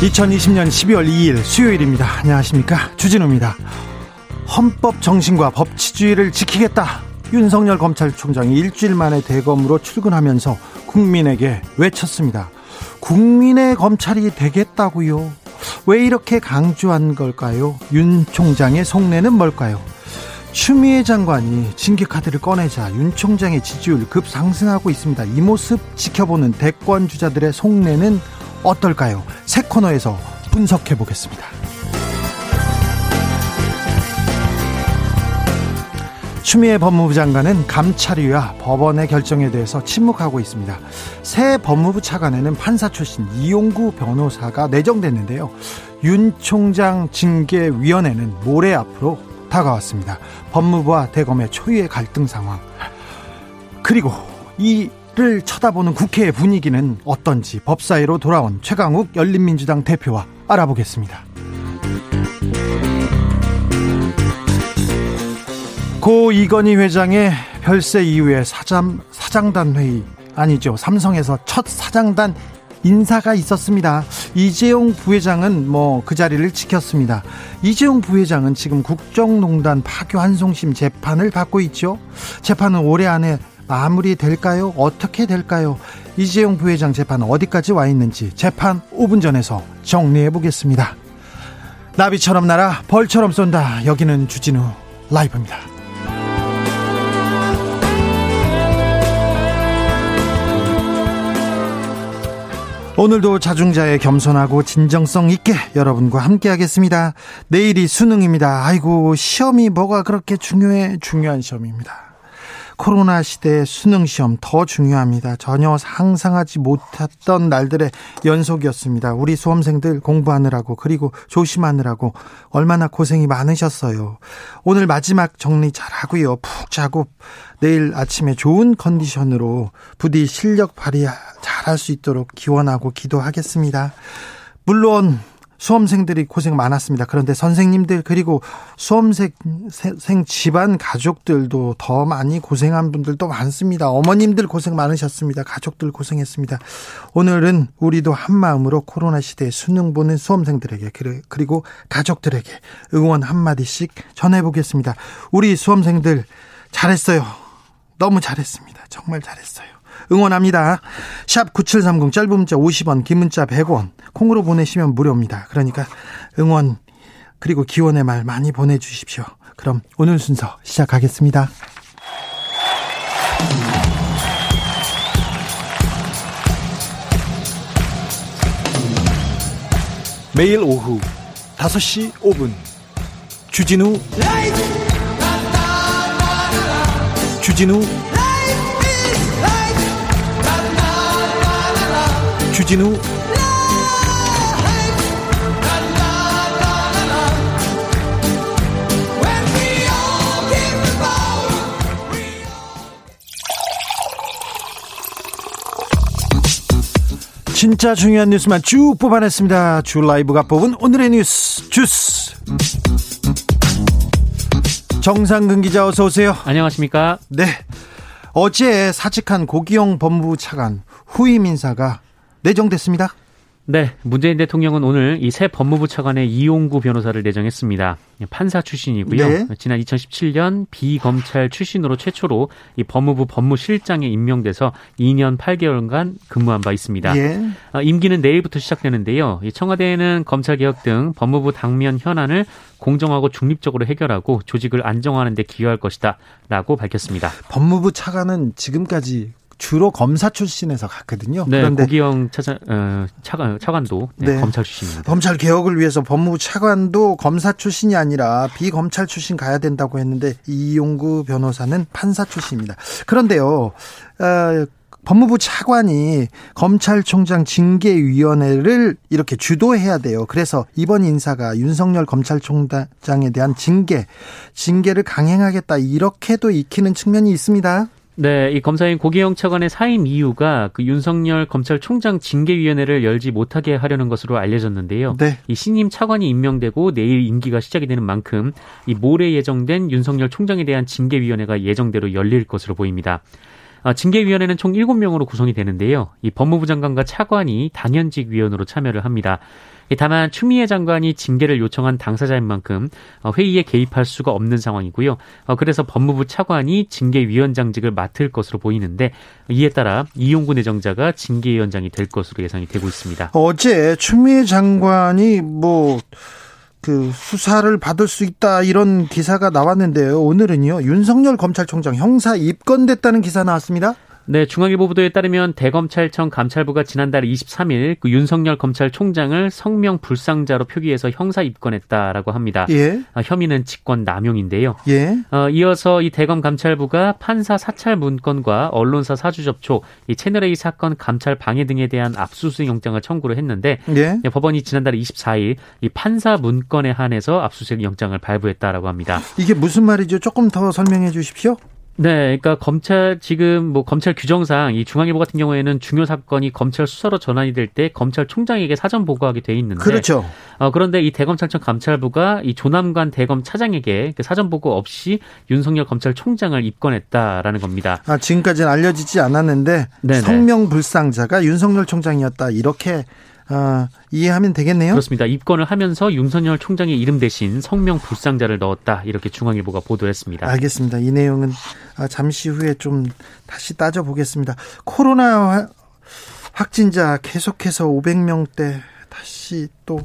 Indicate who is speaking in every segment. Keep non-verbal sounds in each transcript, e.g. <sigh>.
Speaker 1: 2020년 12월 2일 수요일입니다. 안녕하십니까. 주진우입니다. 헌법 정신과 법치주의를 지키겠다. 윤석열 검찰총장이 일주일 만에 대검으로 출근하면서 국민에게 외쳤습니다. 국민의 검찰이 되겠다고요. 왜 이렇게 강조한 걸까요? 윤 총장의 속내는 뭘까요? 추미애 장관이 징계 카드를 꺼내자 윤 총장의 지지율 급 상승하고 있습니다. 이 모습 지켜보는 대권 주자들의 속내는 어떨까요? 새 코너에서 분석해 보겠습니다. 추미애 법무부 장관은 감찰위와 법원의 결정에 대해서 침묵하고 있습니다. 새 법무부 차관에는 판사 출신 이용구 변호사가 내정됐는데요. 윤 총장 징계위원회는 모레 앞으로 다가왔습니다. 법무부와 대검의 초유의 갈등 상황. 그리고 이 를 쳐다보는 국회의 분위기는 어떤지 법사위로 돌아온 최강욱 열린민주당 대표와 알아보겠습니다. 고 이건희 회장의 별세 이후에 사장, 사장단 회의 아니죠. 삼성에서 첫 사장단 인사가 있었습니다. 이재용 부회장은 뭐 그 자리를 지켰습니다. 이재용 부회장은 지금 국정농단 파교 한송심 재판을 받고 있죠. 재판은 올해 안에 마무리 될까요? 어떻게 될까요? 이재용 부회장 재판 어디까지 와 있는지 재판 5분 전에서 정리해 보겠습니다. 나비처럼 날아 벌처럼 쏜다. 여기는 주진우 라이브입니다. 오늘도 자중자의 겸손하고 진정성 있게 여러분과 함께 하겠습니다. 내일이 수능입니다. 아이고, 시험이 뭐가 그렇게 중요해? 중요한 시험입니다. 코로나 시대의 수능 시험 더 중요합니다. 전혀 상상하지 못했던 날들의 연속이었습니다. 우리 수험생들 공부하느라고 그리고 조심하느라고 얼마나 고생이 많으셨어요. 오늘 마지막 정리 잘하고요. 푹 자고 내일 아침에 좋은 컨디션으로 부디 실력 발휘 잘할 수 있도록 기원하고 기도하겠습니다. 물론 수험생들이 고생 많았습니다. 그런데 선생님들 그리고 수험생 집안 가족들도 더 많이 고생한 분들도 많습니다. 어머님들 고생 많으셨습니다. 가족들 고생했습니다. 오늘은 우리도 한 마음으로 코로나 시대에 수능 보는 수험생들에게 그리고 가족들에게 응원 한 마디씩 전해 보겠습니다. 우리 수험생들 잘했어요. 너무 잘했습니다. 정말 잘했어요. 응원합니다. 샵 9730 짧은 문자 50원 긴 문자 100원 콩으로 보내시면 무료입니다. 그러니까 응원 그리고 기원의 말 많이 보내 주십시오. 그럼 오늘 순서 시작하겠습니다. 매일 오후 5시 5분 주진우 주진우 주진우 진짜 중요한 뉴스만 쭉 뽑아냈습니다. 주 라이브가 뽑은 오늘의 뉴스 주스. 정상근 기자 어서 오세요.
Speaker 2: 안녕하십니까?
Speaker 1: 네. 어제 사직한 고기영 법무부 차관 후임 인사가 내정됐습니다.
Speaker 2: 네, 문재인 대통령은 오늘 이 새 법무부 차관의 이용구 변호사를 내정했습니다. 판사 출신이고요. 네. 지난 2017년 비검찰 출신으로 최초로 이 법무부 법무실장에 임명돼서 2년 8개월간 근무한 바 있습니다. 예. 어, 임기는 내일부터 시작되는데요. 청와대에는 검찰개혁 등 법무부 당면 현안을 공정하고 중립적으로 해결하고 조직을 안정화하는 데 기여할 것이다 라고 밝혔습니다.
Speaker 1: 법무부 차관은 지금까지 주로 검사 출신에서 갔거든요.
Speaker 2: 네, 그런데 고기영 차장, 어, 차관, 차관도 네, 네. 검찰 출신입니다.
Speaker 1: 검찰 개혁을 위해서 법무부 차관도 검사 출신이 아니라 비검찰 출신 가야 된다고 했는데 이용구 변호사는 판사 출신입니다. 그런데요, 어, 법무부 차관이 검찰총장 징계위원회를 이렇게 주도해야 돼요. 그래서 이번 인사가 윤석열 검찰총장에 대한 징계, 징계를 강행하겠다 이렇게도 익히는 측면이 있습니다.
Speaker 2: 네, 이 검사인 고기영 차관의 사임 이유가 그 윤석열 검찰총장 징계위원회를 열지 못하게 하려는 것으로 알려졌는데요. 네. 이 신임 차관이 임명되고 내일 임기가 시작이 되는 만큼 이 모레 예정된 윤석열 총장에 대한 징계위원회가 예정대로 열릴 것으로 보입니다. 아, 징계위원회는 총 7명으로 구성이 되는데요. 이 법무부 장관과 차관이 당연직 위원으로 참여를 합니다. 다만 추미애 장관이 징계를 요청한 당사자인 만큼 어, 회의에 개입할 수가 없는 상황이고요. 어, 그래서 법무부 차관이 징계위원장직을 맡을 것으로 보이는데 이에 따라 이용구 내정자가 징계위원장이 될 것으로 예상이 되고 있습니다.
Speaker 1: 어제 추미애 장관이 뭐 그 수사를 받을 수 있다 이런 기사가 나왔는데요. 오늘은요. 윤석열 검찰총장 형사 입건됐다는 기사 나왔습니다.
Speaker 2: 네, 중앙일보 보도에 따르면 대검찰청 감찰부가 지난달 23일 그 윤석열 검찰총장을 성명 불상자로 표기해서 형사 입건했다라고 합니다. 예. 어, 혐의는 직권 남용인데요. 예. 어, 이어서 이 대검 감찰부가 판사 사찰 문건과 언론사 사주 접촉, 이 채널 A 사건 감찰 방해 등에 대한 압수수색 영장을 청구를 했는데 예. 네, 법원이 지난달 24일 이 판사 문건에 한해서 압수수색 영장을 발부했다라고 합니다.
Speaker 1: 이게 무슨 말이죠? 조금 더 설명해 주십시오.
Speaker 2: 네, 그러니까 검찰 지금 뭐 검찰 규정상 이 중앙일보 같은 경우에는 중요 사건이 검찰 수사로 전환이 될 때 검찰총장에게 사전 보고하게 돼 있는데
Speaker 1: 그렇죠.
Speaker 2: 어, 그런데 이 대검찰청 감찰부가 이 조남관 대검 차장에게 그 사전 보고 없이 윤석열 검찰총장을 입건했다라는 겁니다.
Speaker 1: 아, 지금까지는 알려지지 않았는데 네네. 성명 불상자가 윤석열 총장이었다 이렇게 아, 이해하면 되겠네요.
Speaker 2: 그렇습니다. 입건을 하면서 윤석열 총장의 이름 대신 성명 불상자를 넣었다. 이렇게 중앙일보가 보도했습니다.
Speaker 1: 알겠습니다. 이 내용은 아, 잠시 후에 좀 다시 따져 보겠습니다. 코로나 확진자 계속해서 500명대 다시 또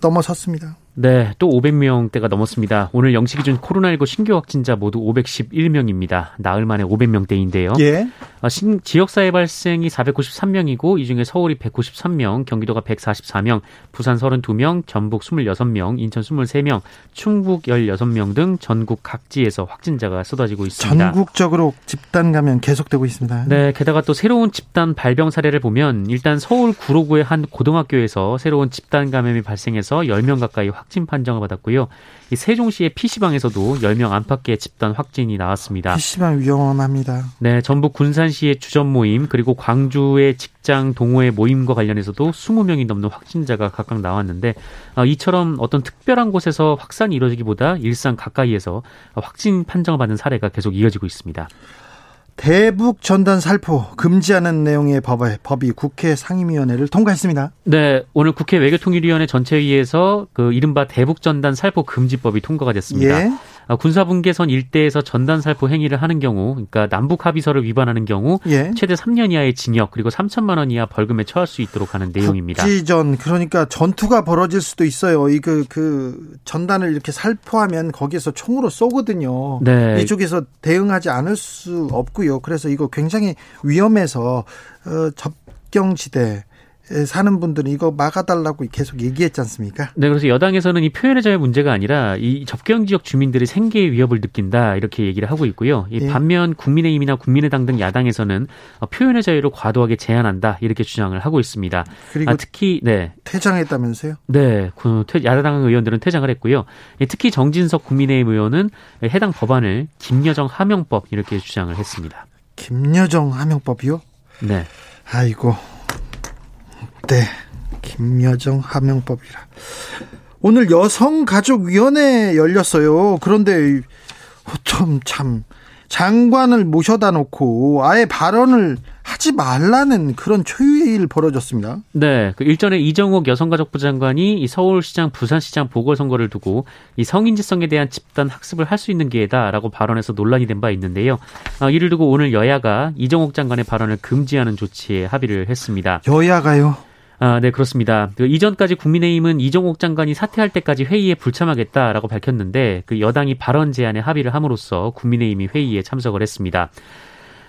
Speaker 1: 넘어섰습니다.
Speaker 2: 네, 또 500명대가 넘었습니다. 오늘 0시 기준 코로나19 신규 확진자 모두 511명입니다. 나흘 만에 500명대인데요. 예. 아, 신, 지역사회 발생이 493명이고 이 중에 서울이 193명, 경기도가 144명, 부산 32명, 전북 26명, 인천 23명, 충북 16명 등 전국 각지에서 확진자가 쏟아지고 있습니다.
Speaker 1: 전국적으로 집단 감염 계속되고 있습니다.
Speaker 2: 네, 게다가 또 새로운 집단 발병 사례를 보면 일단 서울 구로구의 한 고등학교에서 새로운 집단 감염이 발생해서 10명 가까이 확진 판정을 받았고요. 이 세종시의 PC방에서도 10명 안팎의 집단 확진이 나왔습니다.
Speaker 1: PC방 위험합니다.
Speaker 2: 네, 전북 군산 시의 주점 모임 그리고 광주의 직장 동호회 모임과 관련해서도 20명이 넘는 확진자가 각각 나왔는데 어, 이처럼 어떤 특별한 곳에서 확산이 이루어지기보다 일상 가까이에서 확진 판정을 받는 사례가 계속 이어지고 있습니다.
Speaker 1: 대북 전단 살포 금지하는 내용의 법에 법이 국회 상임위원회를 통과했습니다.
Speaker 2: 네, 오늘 국회 외교통일위원회 전체회의에서 그 이른바 대북 전단 살포 금지법이 통과가 됐습니다. 예. 아, 군사분계선 일대에서 전단 살포 행위를 하는 경우, 그러니까 남북 합의서를 위반하는 경우 예. 최대 3년 이하의 징역 그리고 3천만 원 이하 벌금에 처할 수 있도록 하는 내용입니다.
Speaker 1: 국지전 그러니까 전투가 벌어질 수도 있어요. 이그 그 전단을 이렇게 살포하면 거기에서 총으로 쏘거든요. 네. 이쪽에서 대응하지 않을 수 없고요. 그래서 이거 굉장히 위험해서 어, 접경지대 사는 분들은 이거 막아달라고 계속 얘기했지 않습니까?
Speaker 2: 네, 그래서 여당에서는 이 표현의 자유 문제가 아니라 이 접경 지역 주민들이 생계의 위협을 느낀다 이렇게 얘기를 하고 있고요. 이 예. 반면 국민의힘이나 국민의당 등 야당에서는 표현의 자유를 과도하게 제한한다 이렇게 주장을 하고 있습니다.
Speaker 1: 그리고 아, 특히 네 퇴장했다면서요?
Speaker 2: 네, 그 야당 의원들은 퇴장을 했고요. 특히 정진석 국민의힘 의원은 해당 법안을 김여정 하명법 이렇게 주장을 했습니다.
Speaker 1: 김여정 하명법이요?
Speaker 2: 네.
Speaker 1: 아이고 네. 김여정 하명법이라. 오늘 여성가족위원회 열렸어요. 그런데 좀 참 장관을 모셔다 놓고 아예 발언을 하지 말라는 그런 초유의 일 벌어졌습니다.
Speaker 2: 네, 그 일전에 이정옥 여성가족부 장관이 이 서울시장, 부산시장 보궐선거를 두고 이 성인지성에 대한 집단 학습을 할 수 있는 기회다라고 발언해서 논란이 된 바 있는데요. 아, 이를 두고 오늘 여야가 이정옥 장관의 발언을 금지하는 조치에 합의를 했습니다.
Speaker 1: 여야가요?
Speaker 2: 아, 네, 그렇습니다. 그 이전까지 국민의힘은 이종옥 장관이 사퇴할 때까지 회의에 불참하겠다라고 밝혔는데 그 여당이 발언 제안에 합의를 함으로써 국민의힘이 회의에 참석을 했습니다.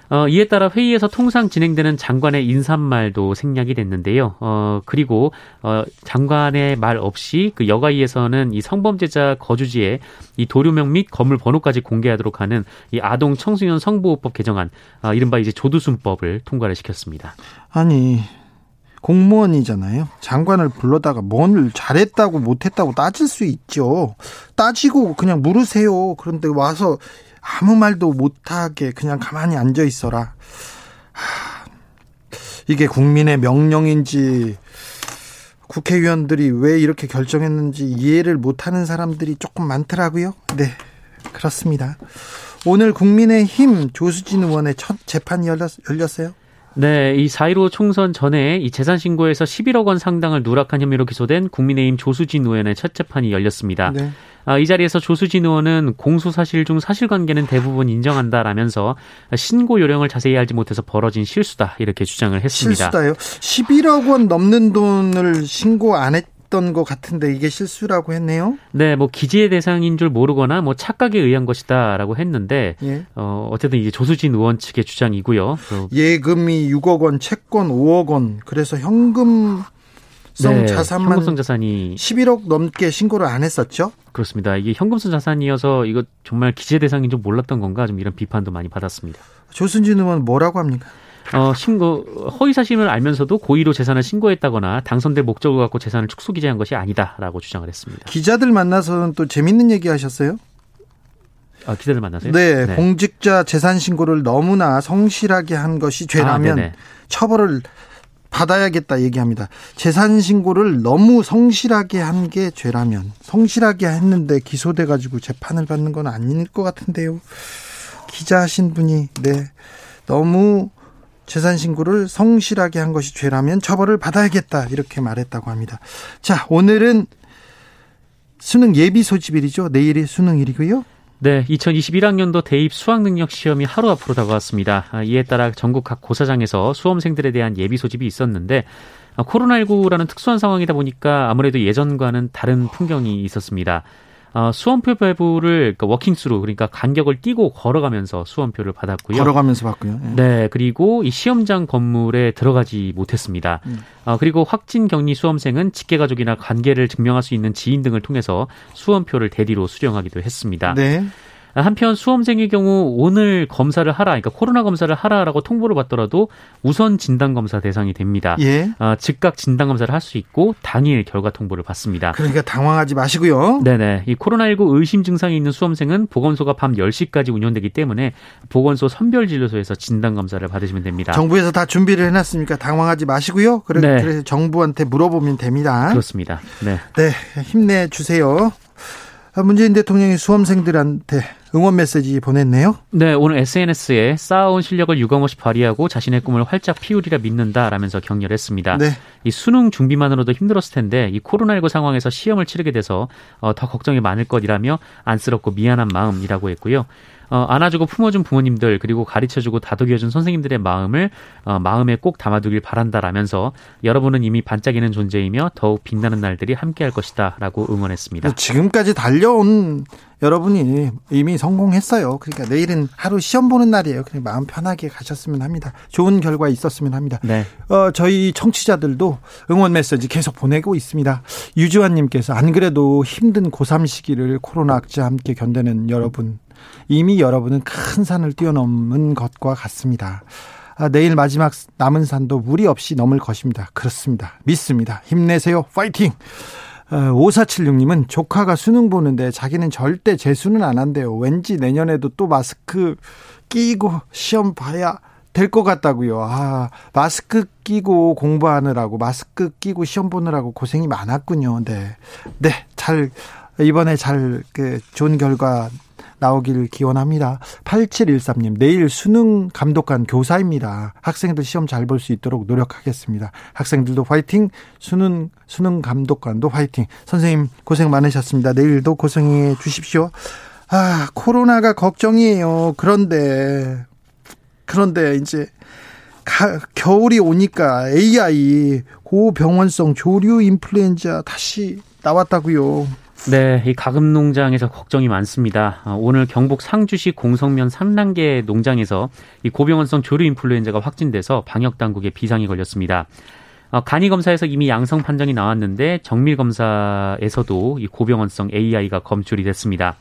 Speaker 2: 어, 이에 따라 회의에서 통상 진행되는 장관의 인사말도 생략이 됐는데요. 어, 그리고 어, 장관의 말 없이 그 여가위에서는 이 성범죄자 거주지에 이 도료명 및 건물 번호까지 공개하도록 하는 이 아동 청소년 성보호법 개정안, 아, 이른바 이제 조두순법을 통과를 시켰습니다.
Speaker 1: 아니 공무원이잖아요. 장관을 불러다가 뭘 잘했다고 못했다고 따질 수 있죠. 따지고 그냥 물으세요. 그런데 와서 아무 말도 못하게 그냥 가만히 앉아 있어라. 하, 이게 국민의 명령인지 국회의원들이 왜 이렇게 결정했는지 이해를 못하는 사람들이 조금 많더라고요. 네, 그렇습니다. 오늘 국민의힘 조수진 의원의 첫 재판이 열렸, 열렸어요?
Speaker 2: 네, 이 4.15 총선 전에 이 재산 신고에서 11억 원 상당을 누락한 혐의로 기소된 국민의힘 조수진 의원의 첫 재판이 열렸습니다. 네. 아, 이 자리에서 조수진 의원은 공소 사실 중 사실관계는 대부분 인정한다라면서 신고 요령을 자세히 알지 못해서 벌어진 실수다 이렇게 주장을 했습니다.
Speaker 1: 실수다요? 11억 원 넘는 돈을 신고 안 했. 것 같은데 이게 실수라고 했네요.
Speaker 2: 네, 뭐 기재의 대상인 줄 모르거나 뭐 착각에 의한 것이다라고 했는데 예. 어 어쨌든 이제 조수진 의원 측의 주장이고요.
Speaker 1: 예금이 6억 원, 채권 5억 원, 그래서 현금 네, 자산만
Speaker 2: 현금성 자산이
Speaker 1: 11억 넘게 신고를 안 했었죠?
Speaker 2: 그렇습니다. 이게 현금성 자산이어서 이거 정말 기재 대상인 줄 몰랐던 건가 좀 이런 비판도 많이 받았습니다.
Speaker 1: 조순진 의원 뭐라고 합니까?
Speaker 2: 어, 신고 허위 사실을 알면서도 고의로 재산을 신고했다거나 당선될 목적을 갖고 재산을 축소 기재한 것이 아니다라고 주장을 했습니다.
Speaker 1: 기자들 만나서는 또 재밌는 얘기 하셨어요?
Speaker 2: 아, 기자들 만나세요?
Speaker 1: 네, 네, 공직자 재산 신고를 너무나 성실하게 한 것이 죄라면 아, 처벌을 받아야겠다 얘기합니다. 재산 신고를 너무 성실하게 한 게 죄라면 성실하게 했는데 기소돼 가지고 재판을 받는 건 아닐 것 같은데요. 기자 하신 분이 네 너무 재산 신고를 성실하게 한 것이 죄라면 처벌을 받아야겠다 이렇게 말했다고 합니다. 자 오늘은 수능 예비 소집일이죠. 내일이 수능일이고요.
Speaker 2: 네, 2021학년도 대입 수학 능력 시험이 하루 앞으로 다가왔습니다. 아, 이에 따라 전국 각 고사장에서 수험생들에 대한 예비 소집이 있었는데 아, 코로나19라는 특수한 상황이다 보니까 아무래도 예전과는 다른 풍경이 있었습니다. 어, 수험표 배부를 그러니까 walking through 그러니까 간격을 띄고 걸어가면서 수험표를 받았고요.
Speaker 1: 걸어가면서 받고요.
Speaker 2: 네. 네 그리고 이 시험장 건물에 들어가지 못했습니다. 음. 어, 그리고 확진 격리 수험생은 직계 가족이나 관계를 증명할 수 있는 지인 등을 통해서 수험표를 대리로 수령하기도 했습니다. 네. 한편 수험생의 경우 오늘 검사를 하라, 그러니까 코로나 검사를 하라라고 통보를 받더라도 우선 진단 검사 대상이 됩니다. 예. 아, 즉각 진단 검사를 할 수 있고 당일 결과 통보를 받습니다.
Speaker 1: 그러니까 당황하지 마시고요.
Speaker 2: 네네. 이 코로나19 의심 증상이 있는 수험생은 보건소가 밤 10시까지 운영되기 때문에 보건소 선별진료소에서 진단 검사를 받으시면 됩니다.
Speaker 1: 정부에서 다 준비를 해놨으니까 당황하지 마시고요. 그래, 네. 그래서 정부한테 물어보면 됩니다.
Speaker 2: 그렇습니다. 네.
Speaker 1: 네, 힘내 주세요. 문재인 대통령이 수험생들한테 응원 메시지 보냈네요.
Speaker 2: 네, 오늘 SNS에 쌓아온 실력을 유감없이 발휘하고 자신의 꿈을 활짝 피우리라 믿는다라면서 격려했습니다. 네. 이 수능 준비만으로도 힘들었을 텐데 이 코로나19 상황에서 시험을 치르게 돼서 어, 더 걱정이 많을 것이라며 안쓰럽고 미안한 마음이라고 했고요. 어, 안아주고 품어준 부모님들 그리고 가르쳐주고 다독여준 선생님들의 마음을 어, 마음에 꼭 담아두길 바란다라면서 여러분은 이미 반짝이는 존재이며 더욱 빛나는 날들이 함께할 것이다라고 응원했습니다.
Speaker 1: 지금까지 달려온 여러분이 이미 성공했어요. 그러니까 내일은 하루 시험 보는 날이에요. 그냥 마음 편하게 가셨으면 합니다. 좋은 결과 있었으면 합니다. 네. 어, 저희 청취자들도 응원 메시지 계속 보내고 있습니다. 유지환님께서 안 그래도 힘든 고3 시기를 코로나 악재와 함께 견디는 여러분 이미 여러분은 큰 산을 뛰어넘은 것과 같습니다. 아, 내일 마지막 남은 산도 무리 없이 넘을 것입니다. 그렇습니다. 믿습니다. 힘내세요. 파이팅! 5476님은 어, 조카가 수능 보는데 자기는 절대 재수는 안 한대요. 왠지 내년에도 또 마스크 끼고 시험 봐야 될 것 같다고요. 아, 마스크 끼고 공부하느라고, 마스크 끼고 시험 보느라고 고생이 많았군요. 네. 네, 잘, 이번에 잘, 그, 좋은 결과 나오길 기원합니다. 8713님, 내일 수능 감독관 교사입니다. 학생들 시험 잘 볼 수 있도록 노력하겠습니다. 학생들도 화이팅, 수능, 수능 감독관도 화이팅. 선생님 고생 많으셨습니다. 내일도 고생해 주십시오. 아, 코로나가 걱정이에요. 그런데, 그런데 이제, 가, 겨울이 오니까 AI, 고병원성 조류 인플루엔자 다시 나왔다고요.
Speaker 2: 네, 이 가금 농장에서 걱정이 많습니다. 아, 오늘 경북 상주시 공성면 3단계 농장에서 이 고병원성 조류 인플루엔자가 확진돼서 방역 당국에 비상이 걸렸습니다. 어, 간이 검사에서 이미 양성 판정이 나왔는데 정밀 검사에서도 이 고병원성 AI가 검출이 됐습니다.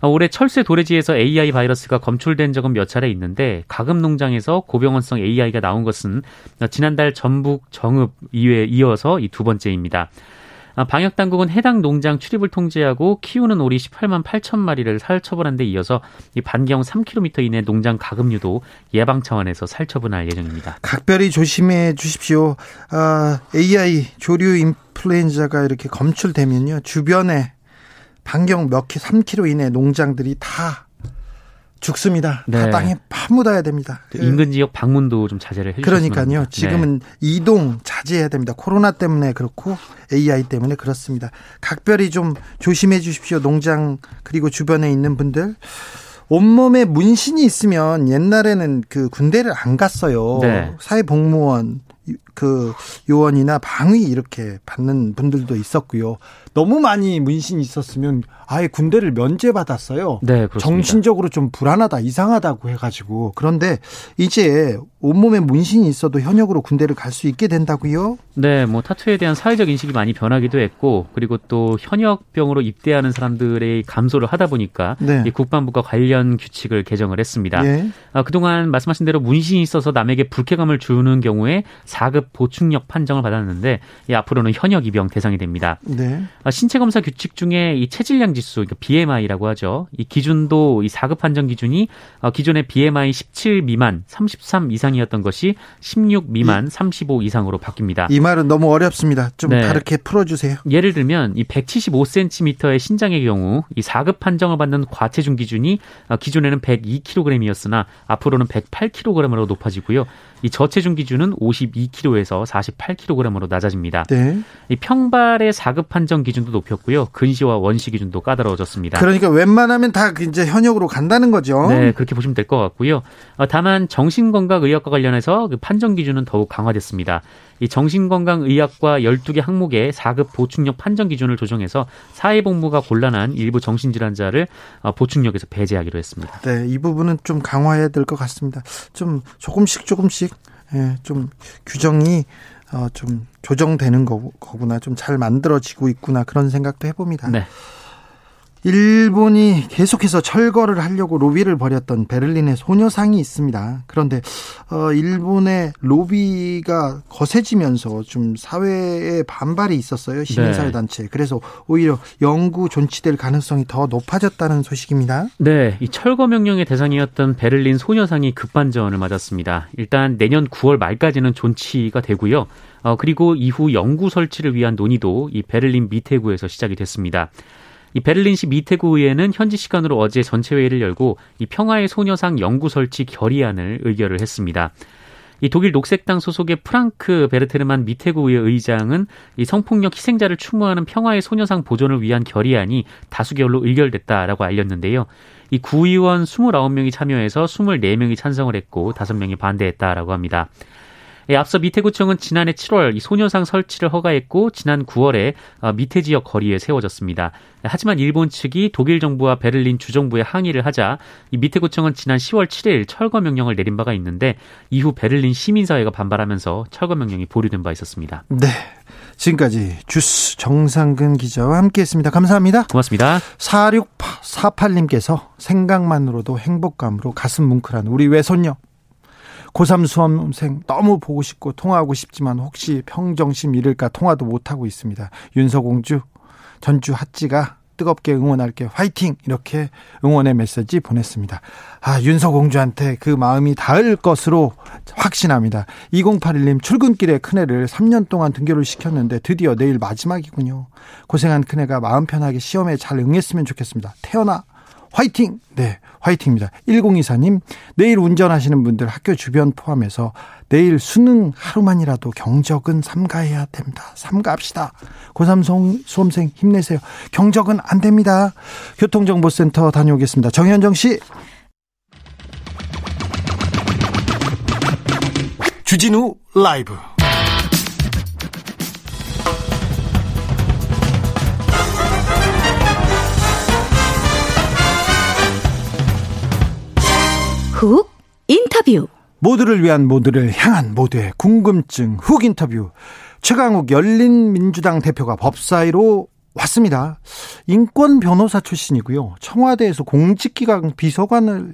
Speaker 2: 어, 올해 철새 도래지에서 AI 바이러스가 검출된 적은 몇 차례 있는데 가금 농장에서 고병원성 AI가 나온 것은 지난달 전북 정읍 이외에 이어서 이 두 번째입니다. 아, 방역 당국은 해당 농장 출입을 통제하고 키우는 오리 18만 8천 마리를 살처분한 데 이어서 이 반경 3km 이내 농장 가금류도 예방 차원에서 살처분할 예정입니다.
Speaker 1: 각별히 조심해 주십시오. 아, AI 조류 인플루엔자가 이렇게 검출되면요. 주변에 반경 몇 키, 3km 이내 농장들이 다 죽습니다. 네. 다 땅에 파묻어야 됩니다.
Speaker 2: 그 인근 지역 방문도 좀 자제를 해주시면
Speaker 1: 그러니까요. 지금은 네. 이동 자제해야 됩니다. 코로나 때문에 그렇고 AI 때문에 그렇습니다. 각별히 좀 조심해 주십시오. 농장 그리고 주변에 있는 분들. 온몸에 문신이 있으면 옛날에는 그 군대를 안 갔어요. 네. 사회복무원 그 요원이나 방위 이렇게 받는 분들도 있었고요. 너무 많이 문신이 있었으면 아예 군대를 면제받았어요. 네, 그렇습니다. 정신적으로 좀 불안하다, 이상하다고 해가지고 그런데 이제 온몸에 문신이 있어도 현역으로 군대를 갈 수 있게 된다고요?
Speaker 2: 네, 뭐 타투에 대한 사회적 인식이 많이 변하기도 했고 그리고 또 현역병으로 입대하는 사람들의 감소를 하다 보니까 네. 이 국방부가 관련 규칙을 개정을 했습니다. 네. 아, 그동안 말씀하신 대로 문신이 있어서 남에게 불쾌감을 주는 경우에 4급 보충력 판정을 받았는데 이 앞으로는 현역 입영 대상이 됩니다. 네. 아, 신체 검사 규칙 중에 이 체질량 지수, 그러니까 BMI라고 하죠. 이 기준도 이 4급 판정 기준이 어, 기존의 BMI 17 미만, 33 이상이었던 것이 16 미만, 35 이상으로 바뀝니다.
Speaker 1: 이 말은 너무 어렵습니다. 좀 네. 다르게 풀어주세요.
Speaker 2: 예를 들면 이 175cm의 신장의 경우 이 4급 판정을 받는 과체중 기준이 어, 기존에는 102kg이었으나 앞으로는 108kg으로 높아지고요. 이 저체중 기준은 52kg 에서 48kg으로 낮아집니다. 네. 이 평발의 4급 판정 기준도 높였고요. 근시와 원시 기준도 까다로워졌습니다.
Speaker 1: 그러니까 웬만하면 다 이제 현역으로 간다는 거죠.
Speaker 2: 네, 그렇게 보시면 될 것 같고요. 어, 다만 정신건강의학과 관련해서 그 판정 기준은 더욱 강화됐습니다. 이 정신건강의학과 12개 항목의 4급 보충력 판정 기준을 조정해서 사회복무가 곤란한 일부 정신질환자를 어, 보충력에서 배제하기로 했습니다.
Speaker 1: 네, 이 부분은 좀 강화해야 될 것 같습니다. 좀 조금씩 조금씩 예, 좀 규정이 어, 좀 조정되는 거, 거구나, 좀 잘 만들어지고 있구나 그런 생각도 해봅니다. 네. 일본이 계속해서 철거를 하려고 로비를 벌였던 베를린의 소녀상이 있습니다. 그런데 어 일본의 로비가 거세지면서 좀 사회에 반발이 있었어요. 시민사회 네. 단체. 그래서 오히려 영구 존치될 가능성이 더 높아졌다는 소식입니다.
Speaker 2: 네, 이 철거 명령의 대상이었던 베를린 소녀상이 급반전을 맞았습니다. 일단 내년 9월 말까지는 존치가 되고요. 어 그리고 이후 영구 설치를 위한 논의도 이 베를린 미테구에서 시작이 됐습니다. 이 베를린시 미테구 의회는 현지 시간으로 어제 전체 회의를 열고 이 평화의 소녀상 영구 설치 결의안을 의결을 했습니다. 이 독일 녹색당 소속의 프랑크 베르테르만 미테구의 의장은 이 성폭력 희생자를 추모하는 평화의 소녀상 보존을 위한 결의안이 다수결로 의결됐다라고 알렸는데요. 이 구의원 29명이 참여해서 24명이 찬성을 했고 5명이 반대했다라고 합니다. 예, 앞서 미태구청은 지난해 7월 소녀상 설치를 허가했고 지난 9월에 어, 미태 지역 거리에 세워졌습니다. 하지만 일본 측이 독일 정부와 베를린 주정부에 항의를 하자 이 미태구청은 지난 10월 7일 철거 명령을 내린 바가 있는데 이후 베를린 시민사회가 반발하면서 철거 명령이 보류된 바 있었습니다.
Speaker 1: 네. 지금까지 주스 정상근 기자와 함께했습니다. 감사합니다.
Speaker 2: 고맙습니다.
Speaker 1: 4648님께서 생각만으로도 행복감으로 가슴 뭉클한 우리 외손녀 고3 수험생 너무 보고 싶고 통화하고 싶지만 혹시 평정심 잃을까 통화도 못하고 있습니다. 윤서공주, 전주 핫지가 뜨겁게 응원할게 화이팅 이렇게 응원의 메시지 보냈습니다. 아 윤서공주한테 그 마음이 닿을 것으로 확신합니다. 2081님 출근길에 큰애를 3년 동안 등교를 시켰는데 드디어 내일 마지막이군요. 고생한 큰애가 마음 편하게 시험에 잘 응했으면 좋겠습니다. 태어나 화이팅! 네, 화이팅입니다. 1024님, 내일 운전하시는 분들 학교 주변 포함해서 내일 수능 하루만이라도 경적은 삼가해야 됩니다. 삼가합시다. 고3 수험생 힘내세요. 경적은 안 됩니다. 교통정보센터 다녀오겠습니다. 정현정 씨. 주진우 라이브.
Speaker 3: 훅 인터뷰.
Speaker 1: 모두를 위한 모두를 향한 모두의 궁금증 훅 인터뷰. 최강욱 열린민주당 대표가 법사위로 왔습니다. 인권 변호사 출신이고요. 청와대에서 공직기강 비서관을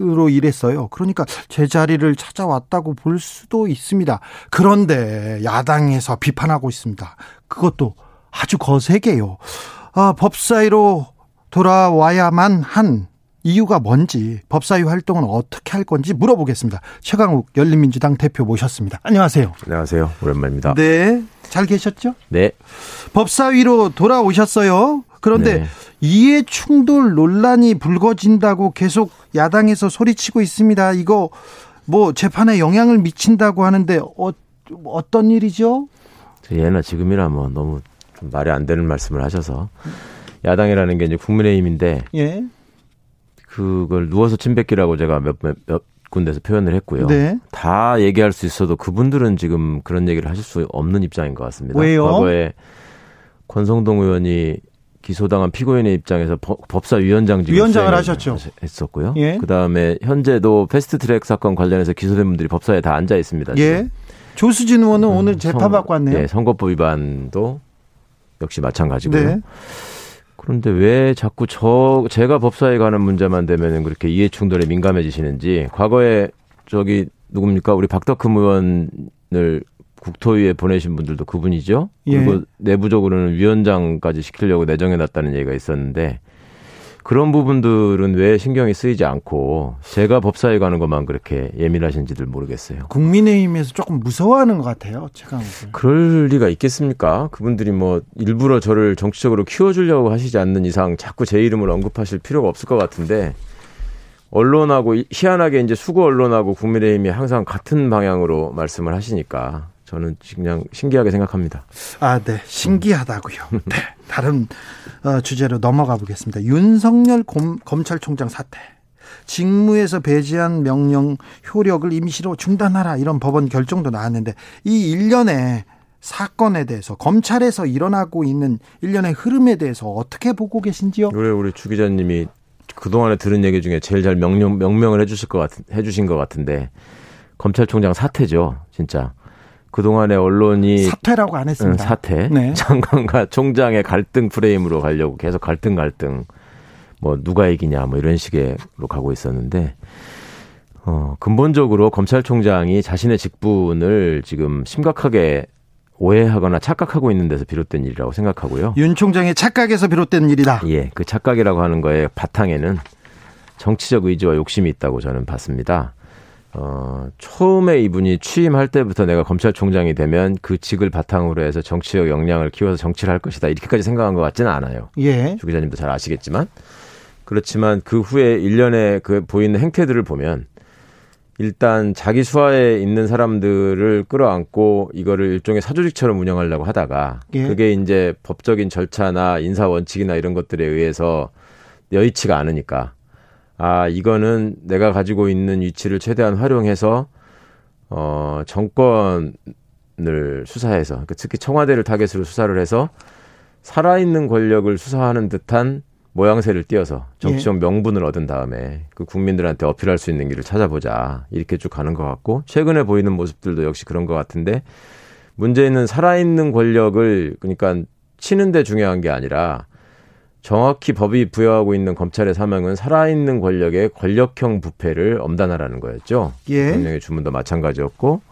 Speaker 1: 으로 일했어요. 그러니까 제자리를 찾아왔다고 볼 수도 있습니다. 그런데 야당에서 비판하고 있습니다. 그것도 아주 거세게요. 아, 법사위로 돌아와야만 한 이유가 뭔지 법사위 활동은 어떻게 할 건지 물어보겠습니다. 최강욱 열린민주당 대표 모셨습니다. 안녕하세요.
Speaker 4: 안녕하세요. 오랜만입니다.
Speaker 1: 네. 잘 계셨죠?
Speaker 4: 네.
Speaker 1: 법사위로 돌아오셨어요. 그런데 네. 이해 충돌 논란이 불거진다고 계속 야당에서 소리치고 있습니다. 이거 뭐 재판에 영향을 미친다고 하는데 어, 어떤 일이죠?
Speaker 4: 예나 지금이라 뭐 너무 말이 안 되는 말씀을 하셔서 야당이라는 게 이제 국민의힘인데 예. 그걸 누워서 침 뱉기라고 제가 몇, 몇, 몇 군데서 표현을 했고요. 네. 다 얘기할 수 있어도 그분들은 지금 그런 얘기를 하실 수 없는 입장인 것 같습니다.
Speaker 1: 왜요?
Speaker 4: 과거에 권성동 의원이 기소당한 피고인의 입장에서 법사위원장
Speaker 1: 지금 위원장을 하셨죠.
Speaker 4: 했었고요. 예. 그다음에 현재도 패스트트랙 사건 관련해서 기소된 분들이 법사에 다 앉아 있습니다. 지금.
Speaker 1: 예. 조수진 의원은 음, 오늘 재판 받고 왔네요.
Speaker 4: 네, 선거법 위반도 역시 마찬가지고요. 네. 그런데 왜 자꾸 저 제가 법사에 가는 문제만 되면 그렇게 이해 충돌에 민감해지시는지 과거에 저기 누굽니까 우리 박덕흠 의원을 국토위에 보내신 분들도 그분이죠. 예. 그리고 내부적으로는 위원장까지 시키려고 내정해 놨다는 얘기가 있었는데 그런 부분들은 왜 신경이 쓰이지 않고 제가 법사에 가는 것만 그렇게 예민하신지들 모르겠어요.
Speaker 1: 국민의힘에서 조금 무서워하는 것 같아요. 제가
Speaker 4: 그럴 리가 있겠습니까? 그분들이 뭐 일부러 저를 정치적으로 키워주려고 하시지 않는 이상 자꾸 제 이름을 언급하실 필요가 없을 것 같은데 언론하고 희한하게 이제 수고 언론하고 국민의힘이 항상 같은 방향으로 말씀을 하시니까 저는 그냥 신기하게 생각합니다.
Speaker 1: 아, 네. 신기하다고요. 네. 다른 어, 주제로 넘어가 보겠습니다. 윤석열 검, 검찰총장 사태. 직무에서 배제한 명령 효력을 임시로 중단하라 이런 법원 결정도 나왔는데 이 일련의 사건에 대해서 검찰에서 일어나고 있는 일련의 흐름에 대해서 어떻게 보고 계신지요?
Speaker 4: 그래 우리 주 기자님이 그동안에 들은 얘기 중에 제일 잘 명령 명명을 해 주실 것 같은 해 주신 것 같은데 검찰총장 사태죠, 진짜. 그동안의 언론이
Speaker 1: 사퇴라고 안 했습니다.
Speaker 4: 사퇴. 네. <laughs> 장관과 총장의 갈등 프레임으로 가려고 계속 갈등 갈등 뭐 누가 이기냐 뭐 이런 식으로 가고 있었는데 어 근본적으로 검찰총장이 자신의 직분을 지금 심각하게 오해하거나 착각하고 있는 데서 비롯된 일이라고 생각하고요.
Speaker 1: 윤 총장의 착각에서 비롯된 일이다.
Speaker 4: 예, 그 착각이라고 하는 거에 바탕에는 정치적 의지와 욕심이 있다고 저는 봤습니다. 어, 처음에 이분이 취임할 때부터 내가 검찰총장이 되면 그 직을 바탕으로 해서 정치적 역량을 키워서 정치를 할 것이다. 이렇게까지 생각한 것 같지는 않아요.
Speaker 1: 예.
Speaker 4: 주 기자님도 잘 아시겠지만. 그렇지만 그 후에 일련의 그 보이는 행태들을 보면 일단 자기 수하에 있는 사람들을 끌어안고 이거를 일종의 사조직처럼 운영하려고 하다가 예. 그게 이제 법적인 절차나 인사 원칙이나 이런 것들에 의해서 여의치가 않으니까 아, 이거는 내가 가지고 있는 위치를 최대한 활용해서 어, 정권을 수사해서 그러니까 특히 청와대를 타겟으로 수사를 해서 살아있는 권력을 수사하는 듯한 모양새를 띄어서 정치적 예. 명분을 얻은 다음에 그 국민들한테 어필할 수 있는 길을 찾아보자 이렇게 쭉 가는 것 같고 최근에 보이는 모습들도 역시 그런 것 같은데 문제는 살아있는 권력을 그러니까 치는데 중요한 게 아니라 정확히 법이 부여하고 있는 검찰의 사명은 살아있는 권력의 권력형 부패를 엄단하라는 거였죠.
Speaker 1: 예.
Speaker 4: 대통령의 주문도 마찬가지였고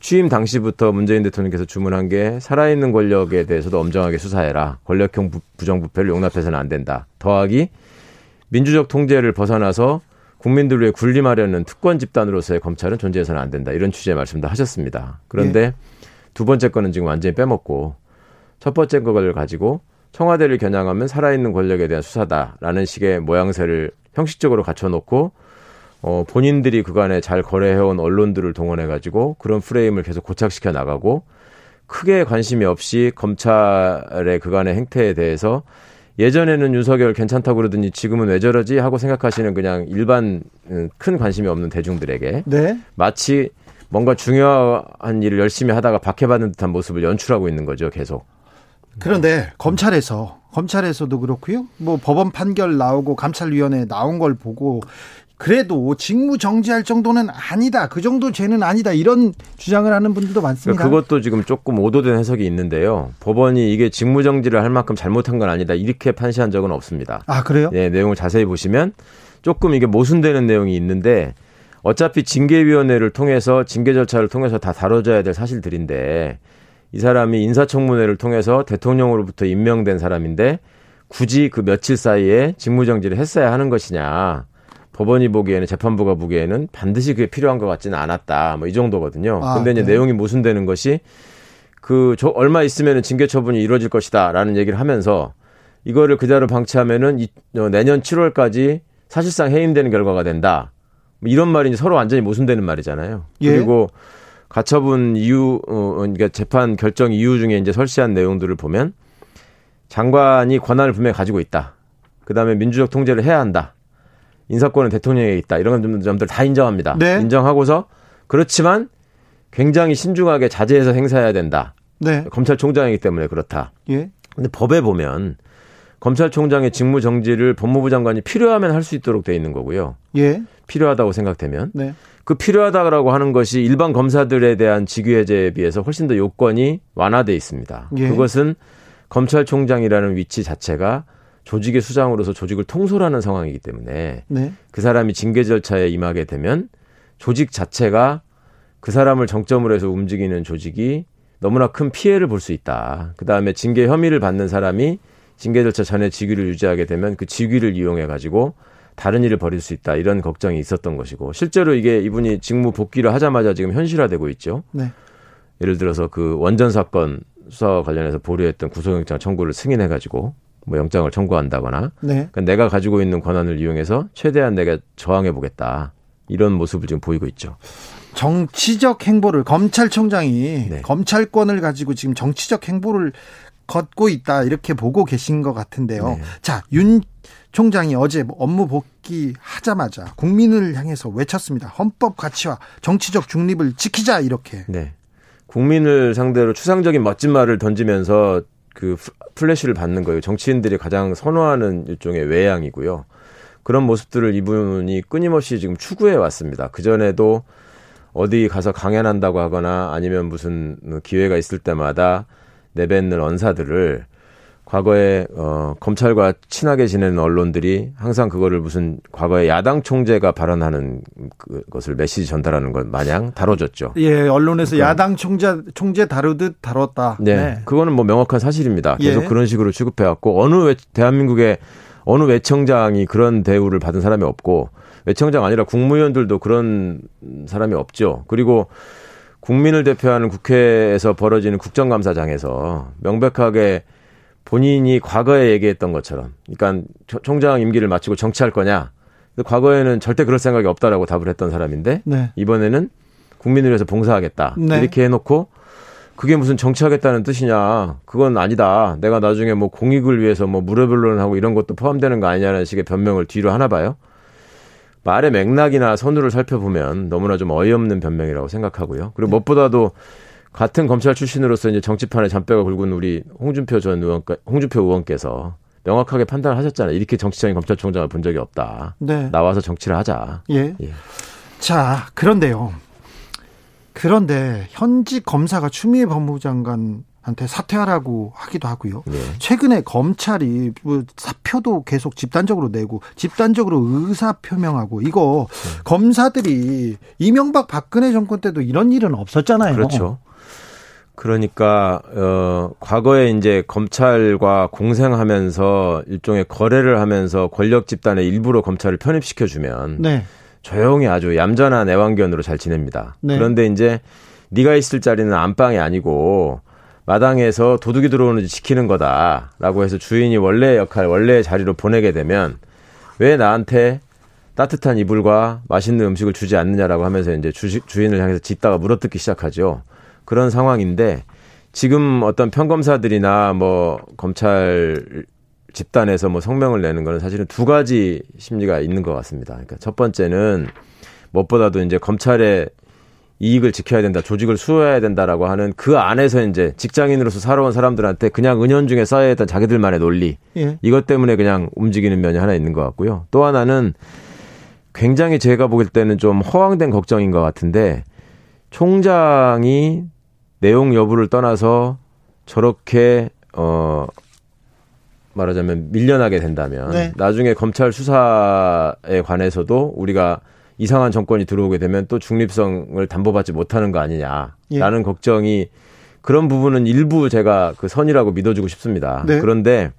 Speaker 4: 취임 당시부터 문재인 대통령께서 주문한 게 살아있는 권력에 대해서도 엄정하게 수사해라. 권력형 부정부패를 용납해서는 안 된다. 더하기 민주적 통제를 벗어나서 국민들 위해 군림하려는 특권 집단으로서의 검찰은 존재해서는 안 된다. 이런 취지의 말씀도 하셨습니다. 그런데 예. 두 번째 거는 지금 완전히 빼먹고 첫 번째 거를 가지고 청와대를 겨냥하면 살아있는 권력에 대한 수사다라는 식의 모양새를 형식적으로 갖춰놓고 어, 본인들이 그간에 잘 거래해온 언론들을 동원해가지고 그런 프레임을 계속 고착시켜 나가고 크게 관심이 없이 검찰의 그간의 행태에 대해서 예전에는 윤석열 괜찮다고 그러더니 지금은 왜 저러지 하고 생각하시는 그냥 일반 음, 큰 관심이 없는 대중들에게
Speaker 1: 네.
Speaker 4: 마치 뭔가 중요한 일을 열심히 하다가 박해받는 듯한 모습을 연출하고 있는 거죠 계속.
Speaker 1: 그런데 검찰에서 검찰에서도 그렇고요. 뭐 법원 판결 나오고 감찰위원회 나온 걸 보고 그래도 직무 정지할 정도는 아니다. 그 정도 죄는 아니다. 이런 주장을 하는 분들도 많습니다.
Speaker 4: 그러니까 그것도 지금 조금 오도된 해석이 있는데요. 법원이 이게 직무 정지를 할 만큼 잘못한 건 아니다. 이렇게 판시한 적은 없습니다.
Speaker 1: 아, 그래요?
Speaker 4: 네, 내용을 자세히 보시면 조금 이게 모순되는 내용이 있는데 어차피 징계위원회를 통해서 징계 절차를 통해서 다 다뤄져야 될 사실들인데 이 사람이 인사청문회를 통해서 대통령으로부터 임명된 사람인데 굳이 그 며칠 사이에 직무정지를 했어야 하는 것이냐. 법원이 보기에는 재판부가 보기에는 반드시 그게 필요한 것 같지는 않았다. 뭐 이 정도거든요. 아, 근데 이제 네. 내용이 모순되는 것이 그 저 얼마 있으면은 징계 처분이 이루어질 것이다라는 얘기를 하면서 이거를 그대로 방치하면은 이, 어, 내년 7월까지 사실상 해임되는 결과가 된다. 뭐 이런 말이 이제 서로 완전히 모순되는 말이잖아요. 예? 그리고 가처분 이유 어 그러니까 재판 결정 이유 중에 이제 설치한 내용들을 보면 장관이 권한을 분명히 가지고 있다. 그다음에 민주적 통제를 해야 한다. 인사권은 대통령에 있다. 이런 점들 다 인정합니다. 네. 인정하고서 그렇지만 굉장히 신중하게 자제해서 행사해야 된다. 네. 검찰총장이기 때문에 그렇다. 예. 근데 법에 보면 검찰총장의 직무 정지를 법무부 장관이 필요하면 할 수 있도록 돼 있는 거고요. 예. 필요하다고 생각되면 네. 그 필요하다라고 하는 것이 일반 검사들에 대한 직위해제에 비해서 훨씬 더 요건이 완화돼 있습니다. 예. 그것은 검찰총장이라는 위치 자체가 조직의 수장으로서 조직을 통솔하는 상황이기 때문에 네. 그 사람이 징계 절차에 임하게 되면 조직 자체가 그 사람을 정점으로 해서 움직이는 조직이 너무나 큰 피해를 볼 수 있다. 그 다음에 징계 혐의를 받는 사람이 징계 절차 전에 직위를 유지하게 되면 그 직위를 이용해 가지고 다른 일을 벌일 수 있다 이런 걱정이 있었던 것이고 실제로 이게 이분이 직무 복귀를 하자마자 지금 현실화되고 있죠. 네. 예를 들어서 그 원전 사건 수사 관련해서 보류했던 구속영장 청구를 승인해 가지고 뭐 영장을 청구한다거나 네. 그러니까 내가 가지고 있는 권한을 이용해서 최대한 내가 저항해 보겠다 이런 모습을 지금 보이고 있죠.
Speaker 1: 정치적 행보를 검찰총장이 네. 검찰권을 가지고 지금 정치적 행보를 걷고 있다 이렇게 보고 계신 것 같은데요. 네. 자, 윤 총장이 어제 업무 복귀하자마자 국민을 향해서 외쳤습니다. 헌법 가치와 정치적 중립을 지키자 이렇게.
Speaker 4: 네. 국민을 상대로 추상적인 멋진 말을 던지면서 그 플래시를 받는 거예요. 정치인들이 가장 선호하는 일종의 외양이고요. 그런 모습들을 이분이 끊임없이 지금 추구해 왔습니다. 그 전에도 어디 가서 강연한다고 하거나 아니면 무슨 기회가 있을 때마다 내뱉는 언사들을 과거에 어 검찰과 친하게 지내는 언론들이 항상 그거를 무슨 과거에 야당 총재가 발언하는 그것을 메시지 전달하는 것 마냥 다뤄졌죠.
Speaker 1: 예, 언론에서 그러니까. 야당 총재 총재 다루듯 다뤘다.
Speaker 4: 네, 네. 그거는 뭐 명확한 사실입니다. 계속 예. 그런 식으로 취급해 왔고 어느 외, 대한민국의 어느 외청장이 그런 대우를 받은 사람이 없고 외청장 아니라 국무위원들도 그런 사람이 없죠. 그리고 국민을 대표하는 국회에서 벌어지는 국정감사장에서 명백하게 본인이 과거에 얘기했던 것처럼, 그러니까 총장 임기를 마치고 정치할 거냐. 과거에는 절대 그럴 생각이 없다라고 답을 했던 사람인데 네. 이번에는 국민을 위해서 봉사하겠다 네. 이렇게 해놓고 그게 무슨 정치하겠다는 뜻이냐? 그건 아니다. 내가 나중에 뭐 공익을 위해서 뭐 무료변론하고 이런 것도 포함되는 거 아니냐는 식의 변명을 뒤로 하나 봐요. 말의 맥락이나 선우를 살펴보면 너무나 좀 어이없는 변명이라고 생각하고요. 그리고 무엇보다도 같은 검찰 출신으로서 이제 정치판에 잔뼈가 굵은 우리 홍준표 전 의원, 홍준표 의원께서 명확하게 판단을 하셨잖아요. 이렇게 정치적인 검찰총장을 본 적이 없다. 네. 나와서 정치를 하자.
Speaker 1: 예. 예. 자, 그런데요. 그런데 현직 검사가 추미애 법무부 장관 한테 사퇴하라고 하기도 하고요. 네. 최근에 검찰이 뭐 사표도 계속 집단적으로 내고 집단적으로 의사 표명하고 이거 네. 검사들이 이명박 박근혜 정권 때도 이런 일은 없었잖아요.
Speaker 4: 그렇죠. 그러니까 어 과거에 이제 검찰과 공생하면서 일종의 거래를 하면서 권력 집단의 일부로 검찰을 편입시켜 주면 네. 조용히 아주 얌전한 애완견으로 잘 지냅니다. 네. 그런데 이제 네가 있을 자리는 안방이 아니고 마당에서 도둑이 들어오는지 지키는 거다라고 해서 주인이 원래 역할, 원래의 자리로 보내게 되면 왜 나한테 따뜻한 이불과 맛있는 음식을 주지 않느냐라고 하면서 이제 주, 주인을 향해서 짖다가 물어뜯기 시작하죠. 그런 상황인데 지금 어떤 평검사들이나 뭐 검찰 집단에서 뭐 성명을 내는 거는 사실은 두 가지 심리가 있는 것 같습니다. 그러니까 첫 번째는 무엇보다도 이제 검찰의 이익을 지켜야 된다, 조직을 수호해야 된다라고 하는 그 안에서 이제 직장인으로서 살아온 사람들한테 그냥 은연중에 쌓여있던 자기들만의 논리 예. 이것 때문에 그냥 움직이는 면이 하나 있는 것 같고요. 또 하나는 굉장히 제가 보길 때는 좀 허황된 걱정인 것 같은데 총장이 내용 여부를 떠나서 저렇게 어 말하자면 밀려나게 된다면 네. 나중에 검찰 수사에 관해서도 우리가 이상한 정권이 들어오게 되면 또 중립성을 담보받지 못하는 거 아니냐라는 예. 걱정이 그런 부분은 일부 제가 그 선이라고 믿어주고 싶습니다. 네. 그런데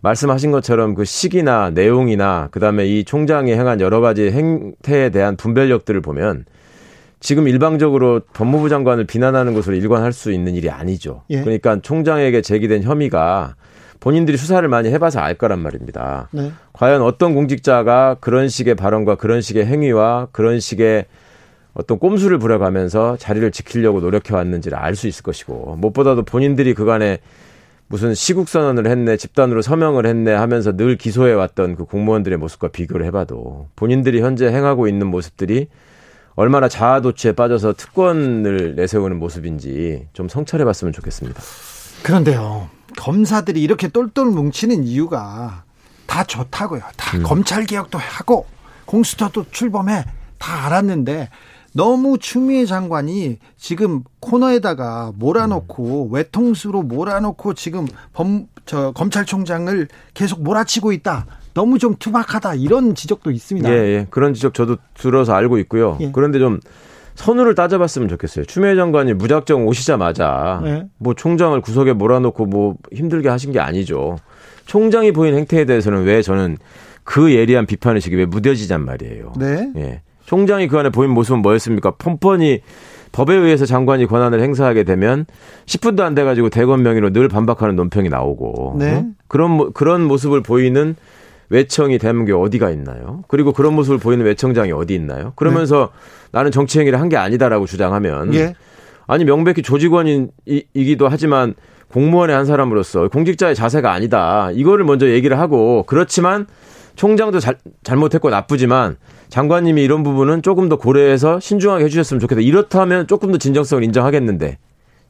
Speaker 4: 말씀하신 것처럼 그 시기나 내용이나 그다음에 이 총장이 행한 여러 가지 행태에 대한 분별력들을 보면 지금 일방적으로 법무부 장관을 비난하는 것으로 일관할 수 있는 일이 아니죠. 예. 그러니까 총장에게 제기된 혐의가 본인들이 수사를 많이 해봐서 알 거란 말입니다. 네. 과연 어떤 공직자가 그런 식의 발언과 그런 식의 행위와 그런 식의 어떤 꼼수를 부려가면서 자리를 지키려고 노력해 왔는지를 알 수 있을 것이고 무엇보다도 본인들이 그간에 무슨 시국 선언을 했네, 집단으로 서명을 했네 하면서 늘 기소해 왔던 그 공무원들의 모습과 비교를 해봐도 본인들이 현재 행하고 있는 모습들이 얼마나 자아도취에 빠져서 특권을 내세우는 모습인지 좀 성찰해 봤으면 좋겠습니다.
Speaker 1: 그런데요. 검사들이 이렇게 똘똘 뭉치는 이유가 다 좋다고요. 다 음. 검찰 개혁도 하고 공수처도 출범해 다 알았는데 너무 추미애 장관이 지금 코너에다가 몰아놓고 음. 외통수로 몰아놓고 지금 범 저 검찰총장을 계속 몰아치고 있다. 너무 좀 투박하다 이런 지적도 있습니다.
Speaker 4: 예, 예. 그런 지적 저도 들어서 알고 있고요. 예. 그런데 좀 선우를 따져봤으면 좋겠어요. 추미애 장관이 무작정 오시자마자 네. 뭐 총장을 구석에 몰아놓고 뭐 힘들게 하신 게 아니죠. 총장이 보인 행태에 대해서는 왜 저는 그 예리한 비판 의식이 왜 무뎌지냔 말이에요. 네. 예. 총장이 그 안에 보인 모습은 뭐였습니까? 뻔뻔히 법에 의해서 장관이 권한을 행사하게 되면 10분도 안 돼가지고 대권 명의로 늘 반박하는 논평이 나오고 네. 어? 그런 그런 모습을 보이는 외청이 대한민국에 어디가 있나요? 그리고 그런 모습을 보이는 외청장이 어디 있나요? 그러면서 네. 나는 정치 행위를 한 게 아니다라고 주장하면 예. 아니 명백히 조직원이기도 하지만 공무원의 한 사람으로서 공직자의 자세가 아니다. 이거를 먼저 얘기를 하고 그렇지만 총장도 잘, 잘못했고 나쁘지만 장관님이 이런 부분은 조금 더 고려해서 신중하게 해주셨으면 좋겠다. 이렇다면 조금 더 진정성을 인정하겠는데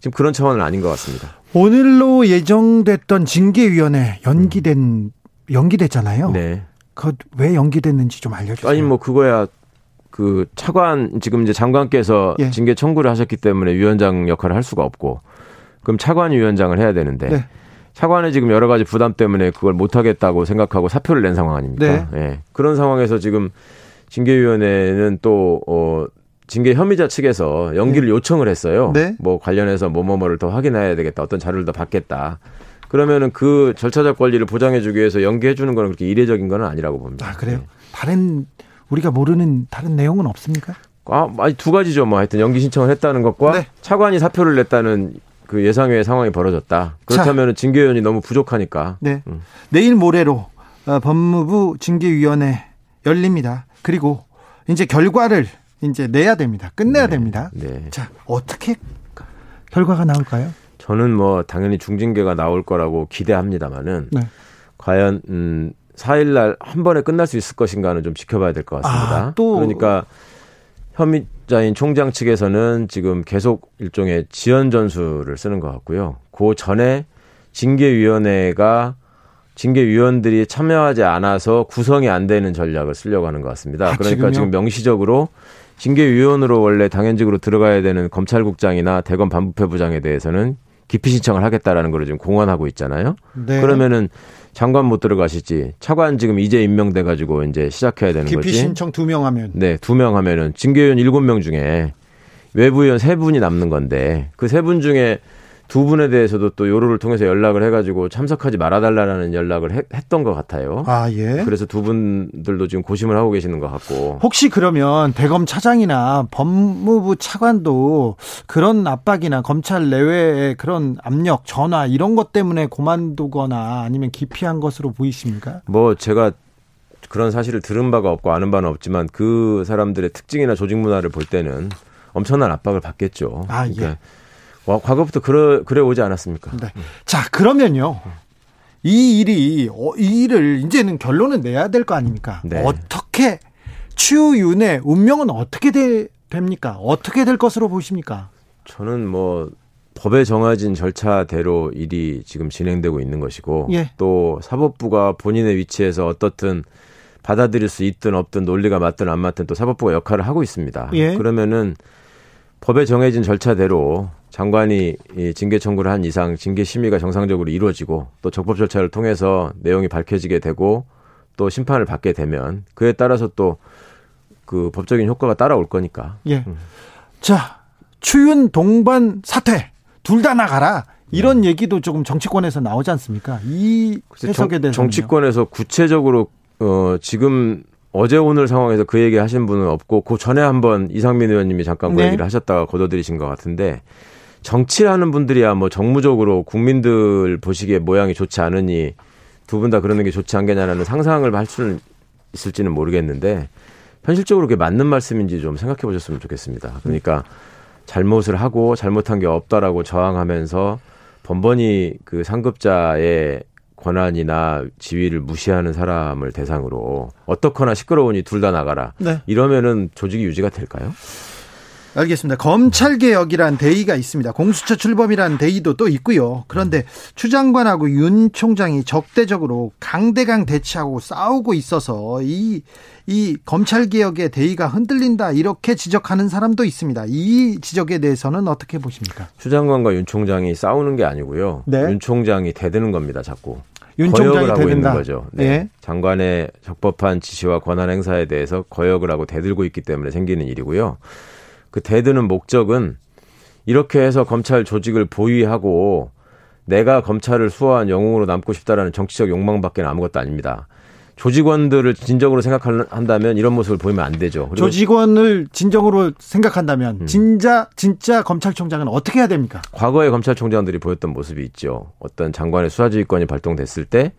Speaker 4: 지금 그런 차원은 아닌 것 같습니다.
Speaker 1: 오늘로 예정됐던 징계위원회 연기된 연기됐잖아요. 네. 그왜 연기됐는지 좀 알려주세요.
Speaker 4: 아니 뭐 그거야 그 차관 지금 이제 장관께서 예. 징계 청구를 하셨기 때문에 위원장 역할을 할 수가 없고 그럼 차관이 위원장을 해야 되는데 네. 차관의 지금 여러 가지 부담 때문에 그걸 못 하겠다고 생각하고 사표를 낸 상황 아닙니까? 네. 예. 그런 상황에서 지금 징계위원회는 또 어. 징계 혐의자 측에서 연기를 네. 요청을 했어요. 네. 뭐 관련해서 뭐뭐뭐를 더 확인해야 되겠다. 어떤 자료를 더 받겠다. 그러면은 그 절차적 권리를 보장해주기 위해서 연기해주는 거는 그렇게 이례적인 건 아니라고 봅니다.
Speaker 1: 아 그래요? 네. 다른 우리가 모르는 다른 내용은 없습니까?
Speaker 4: 아, 아니 두 가지죠. 뭐 하여튼 연기 신청을 했다는 것과 네. 차관이 사표를 냈다는 그 예상외의 상황이 벌어졌다. 그렇다면 징계위원이 너무 부족하니까.
Speaker 1: 네. 음. 내일 모레로 어, 법무부 징계위원회 열립니다. 그리고 이제 결과를 이제 내야 됩니다. 끝내야 네. 됩니다. 네. 자, 어떻게 결과가 나올까요?
Speaker 4: 저는 뭐 당연히 중징계가 나올 거라고 기대합니다만은 네. 과연 음 4일 날한 번에 끝날 수 있을 것인가는 좀 지켜봐야 될 것 같습니다. 아, 또 그러니까 혐의자인 총장 측에서는 지금 계속 일종의 지연 전술을 쓰는 것 같고요. 그 전에 징계위원회가 징계위원들이 참여하지 않아서 구성이 안 되는 전략을 쓰려고 하는 것 같습니다. 아, 그러니까 지금요? 지금 명시적으로 징계위원으로 원래 당연직으로 들어가야 되는 검찰국장이나 대검 반부패부장에 대해서는 기피 신청을 하겠다라는 걸 지금 공언하고 있잖아요. 네. 그러면은 장관 못 들어가시지. 차관 지금 이제 임명돼 가지고 이제 시작해야 되는
Speaker 1: 기피
Speaker 4: 거지.
Speaker 1: 기피 신청 두 명 하면.
Speaker 4: 네, 두 명 하면은 징계위원 일곱 명 중에 외부위원 세 분이 남는 건데 그 세 분 중에 두 분에 대해서도 또 요로를 통해서 연락을 해가지고 참석하지 말아달라는 연락을 했, 던 것 같아요.
Speaker 1: 아 예.
Speaker 4: 그래서 두 분들도 지금 고심을 하고 계시는 것 같고.
Speaker 1: 혹시 그러면 대검 차장이나 법무부 차관도 그런 압박이나 검찰 내외의 그런 압력, 전화 이런 것 때문에 고만두거나 아니면 기피한 것으로 보이십니까?
Speaker 4: 뭐 제가 그런 사실을 들은 바가 없고 아는 바는 없지만 그 사람들의 특징이나 조직 문화를 볼 때는 엄청난 압박을 받겠죠.
Speaker 1: 아 예. 그러니까
Speaker 4: 와, 과거부터 그래, 그래 오지 않았습니까? 네.
Speaker 1: 자, 그러면요. 이 일이, 어, 이 일을 이제는 결론을 내야 될 거 아닙니까? 네. 어떻게, 추윤의 운명은 어떻게 되, 됩니까? 어떻게 될 것으로 보십니까?
Speaker 4: 저는 뭐, 법에 정해진 절차대로 일이 지금 진행되고 있는 것이고, 예. 또 사법부가 본인의 위치에서 어떻든 받아들일 수 있든 없든 논리가 맞든 안 맞든 또 사법부가 역할을 하고 있습니다. 예. 그러면은 법에 정해진 절차대로 장관이 징계 청구를 한 이상 징계 심의가 정상적으로 이루어지고 또 적법 절차를 통해서 내용이 밝혀지게 되고 또 심판을 받게 되면 그에 따라서 또 그 법적인 효과가 따라올 거니까.
Speaker 1: 예. 음. 자, 추윤 동반 사퇴 둘다 나가라. 이런 음. 얘기도 조금 정치권에서 나오지 않습니까? 이 해석에 대해서
Speaker 4: 정치권에서 구체적으로 어 지금 어제 오늘 상황에서 그 얘기 하신 분은 없고 그 전에 한번 이상민 의원님이 잠깐 그 네. 얘기를 하셨다가 거둬들이신 것 같은데 정치하는 분들이야 뭐 정무적으로 국민들 보시기에 모양이 좋지 않으니 두 분 다 그러는 게 좋지 않겠냐라는 상상을 할 수는 있을지는 모르겠는데 현실적으로 그게 맞는 말씀인지 좀 생각해 보셨으면 좋겠습니다. 그러니까 잘못을 하고 잘못한 게 없다라고 저항하면서 번번이 그 상급자의 권한이나 지위를 무시하는 사람을 대상으로 어떻거나 시끄러우니 둘 다 나가라. 네. 이러면은 조직이 유지가 될까요?
Speaker 1: 알겠습니다. 검찰 개혁이란 대의가 있습니다. 공수처 출범이란 대의도 또 있고요. 그런데 추 장관하고 윤 총장이 적대적으로 강대강 대치하고 싸우고 있어서 이, 이 검찰 개혁의 대의가 흔들린다. 이렇게 지적하는 사람도 있습니다. 이 지적에 대해서는 어떻게 보십니까?
Speaker 4: 추 장관과 윤 총장이 싸우는 게 아니고요. 네. 윤 총장이 대드는 겁니다. 자꾸.
Speaker 1: 윤 총장이 하고 있는
Speaker 4: 거죠. 네. 네. 장관의 적법한 지시와 권한 행사에 대해서 거역을 하고 대들고 있기 때문에 생기는 일이고요. 그 대드는 목적은 이렇게 해서 검찰 조직을 보위하고 내가 검찰을 수호한 영웅으로 남고 싶다라는 정치적 욕망밖에 아무것도 아닙니다. 조직원들을 진정으로 생각한다면 이런 모습을 보이면 안 되죠.
Speaker 1: 조직원을 진정으로 생각한다면 음. 진짜 진짜 검찰총장은 어떻게 해야 됩니까?
Speaker 4: 과거의 검찰총장들이 보였던 모습이 있죠. 어떤 장관의 수사지휘권이 발동됐을 때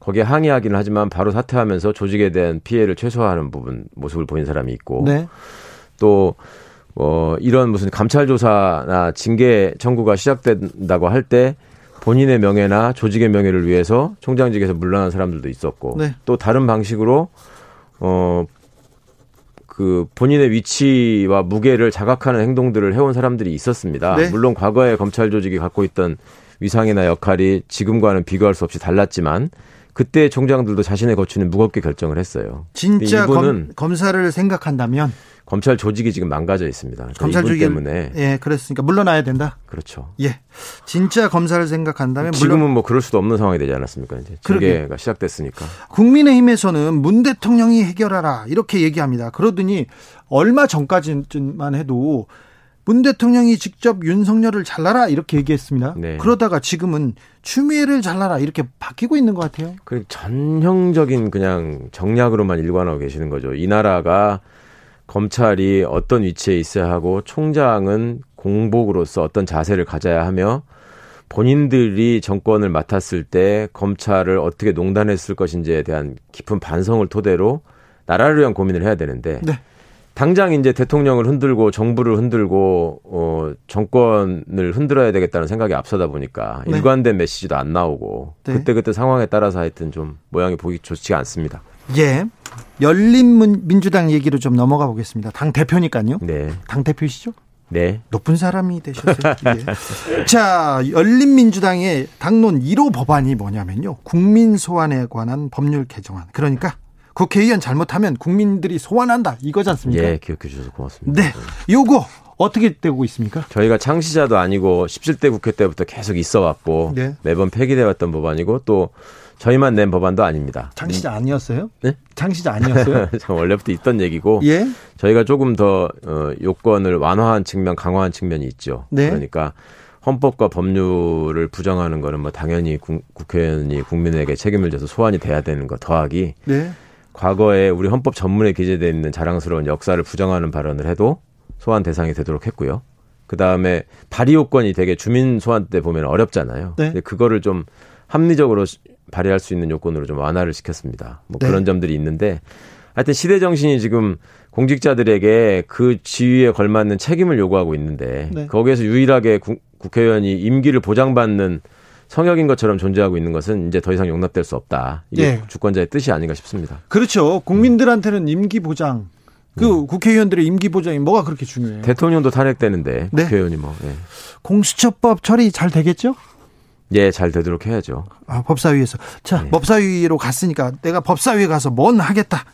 Speaker 4: 거기에 항의하기는 하지만 바로 사퇴하면서 조직에 대한 피해를 최소화하는 부분 모습을 보인 사람이 있고 네. 또 어, 이런 무슨 감찰 조사나 징계 청구가 시작된다고 할 때 본인의 명예나 조직의 명예를 위해서 총장직에서 물러난 사람들도 있었고 네. 또 다른 방식으로 어, 그 본인의 위치와 무게를 자각하는 행동들을 해온 사람들이 있었습니다. 네. 물론 과거에 검찰 조직이 갖고 있던 위상이나 역할이 지금과는 비교할 수 없이 달랐지만 그때 총장들도 자신의 거취는 무겁게 결정을 했어요.
Speaker 1: 진짜 검, 검사를 생각한다면
Speaker 4: 검찰 조직이 지금 망가져 있습니다. 검찰 조직 때문에
Speaker 1: 예, 그랬으니까 물러나야 된다.
Speaker 4: 그렇죠.
Speaker 1: 예, 진짜 검사를 생각한다면
Speaker 4: 지금은 물론... 뭐 그럴 수도 없는 상황이 되지 않았습니까? 이제 징계가 시작됐으니까.
Speaker 1: 국민의힘에서는 문 대통령이 해결하라 이렇게 얘기합니다. 그러더니 얼마 전까지만 해도 문 대통령이 직접 윤석열을 잘라라 이렇게 얘기했습니다. 네. 그러다가 지금은 추미애를 잘라라 이렇게 바뀌고 있는 것 같아요.
Speaker 4: 그 전형적인 그냥 정략으로만 일관하고 계시는 거죠. 이 나라가 검찰이 어떤 위치에 있어야 하고 총장은 공복으로서 어떤 자세를 가져야 하며 본인들이 정권을 맡았을 때 검찰을 어떻게 농단했을 것인지에 대한 깊은 반성을 토대로 나라를 위한 고민을 해야 되는데 네. 당장 이제 대통령을 흔들고 정부를 흔들고 어 정권을 흔들어야 되겠다는 생각이 앞서다 보니까 네. 일관된 메시지도 안 나오고 네. 그때 그때 상황에 따라서 하여튼 좀 모양이 보기 좋지가 않습니다.
Speaker 1: 예. 열린 민주당 얘기로 좀 넘어가 보겠습니다. 당 대표니까요. 네. 당 대표시죠?
Speaker 4: 네.
Speaker 1: 높은 사람이 되셨어요. 예. <laughs> 자, 열린민주당의 당론 1호 법안이 뭐냐면요. 국민 소환에 관한 법률 개정안. 그러니까 국회의원 잘못하면 국민들이 소환한다. 이거지 않습니까?
Speaker 4: 예, 기억해 주셔서 고맙습니다.
Speaker 1: 네. 요거 어떻게 되고 있습니까?
Speaker 4: 저희가 창시자도 아니고 17대 국회 때부터 계속 있어 왔고 네. 매번 폐기돼 왔던 법안이고 또 저희만 낸 법안도 아닙니다.
Speaker 1: 창시자 아니었어요?
Speaker 4: 네?
Speaker 1: 창시자 아니었어요? <laughs>
Speaker 4: 원래부터 있던 얘기고
Speaker 1: 예?
Speaker 4: 저희가 조금 더 어, 요건을 완화한 측면, 강화한 측면이 있죠. 네? 그러니까 헌법과 법률을 부정하는 거는 뭐 당연히 구, 국회의원이 국민에게 책임을 져서 소환이 돼야 되는 거 더하기 네? 과거에 우리 헌법 전문에 기재되어 있는 자랑스러운 역사를 부정하는 발언을 해도 소환 대상이 되도록 했고요. 그 다음에 발의 요건이 되게 주민 소환 때 보면 어렵잖아요. 네. 근데 그거를 좀 합리적으로 발휘할 수 있는 요건으로 좀 완화를 시켰습니다. 뭐 네. 그런 점들이 있는데 하여튼 시대 정신이 지금 공직자들에게 그 지위에 걸맞는 책임을 요구하고 있는데 네. 거기에서 유일하게 구, 국회의원이 임기를 보장받는 성역인 것처럼 존재하고 있는 것은 이제 더 이상 용납될 수 없다. 이게 네. 주권자의 뜻이 아닌가 싶습니다.
Speaker 1: 그렇죠. 국민들한테는 임기 보장 그 네. 국회의원들의 임기 보장이 뭐가 그렇게 중요해요?
Speaker 4: 대통령도 탄핵되는데 네. 국회의원이 뭐. 네.
Speaker 1: 공수처법 처리 잘 되겠죠?
Speaker 4: 예, 잘 되도록 해야죠.
Speaker 1: 아, 법사위에서. 자, 네. 법사위로 갔으니까 내가 법사위에 가서 뭔 하겠다.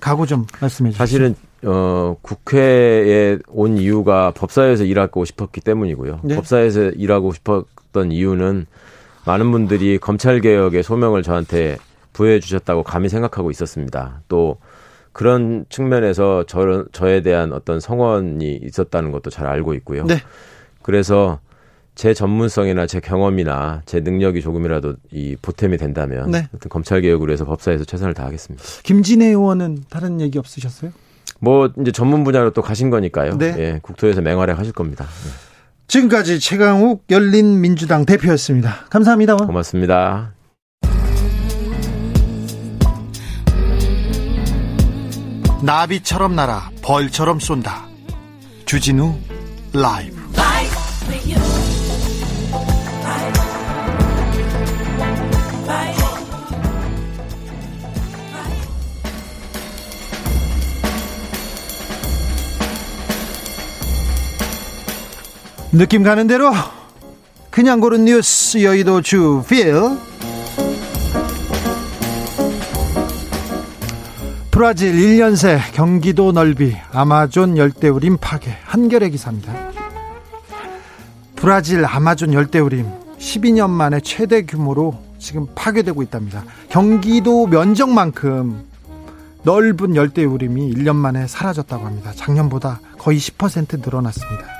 Speaker 1: 각오 좀 말씀해 주시죠.
Speaker 4: 사실은 어, 국회에 온 이유가 법사위에서 일하고 싶었기 때문이고요. 네. 법사위에서 일하고 싶었던 이유는 많은 분들이 검찰 개혁의 소명을 저한테 부여해 주셨다고 감히 생각하고 있었습니다. 또 그런 측면에서 저, 저에 대한 어떤 성원이 있었다는 것도 잘 알고 있고요. 네. 그래서 제 전문성이나 제 경험이나 제 능력이 조금이라도 이 보탬이 된다면 네. 검찰 개혁을 위해서 법사에서 최선을 다하겠습니다.
Speaker 1: 김진애 의원은 다른 얘기 없으셨어요?
Speaker 4: 뭐 이제 전문 분야로 또 가신 거니까요. 네. 예, 국토에서 맹활약 하실 겁니다. 네.
Speaker 1: 지금까지 최강욱 열린민주당 대표였습니다. 감사합니다.
Speaker 4: 고맙습니다.
Speaker 1: 나비처럼 날아 벌처럼 쏜다. 주진우 라이브. 느낌 가는 대로 그냥 고른 뉴스 여의도 주필 브라질 1년새 경기도 넓이 아마존 열대우림 파괴 한겨레 기사입니다. 브라질 아마존 열대우림 12년 만에 최대 규모로 지금 파괴되고 있답니다. 경기도 면적만큼 넓은 열대우림이 1년 만에 사라졌다고 합니다. 작년보다 거의 10% 늘어났습니다.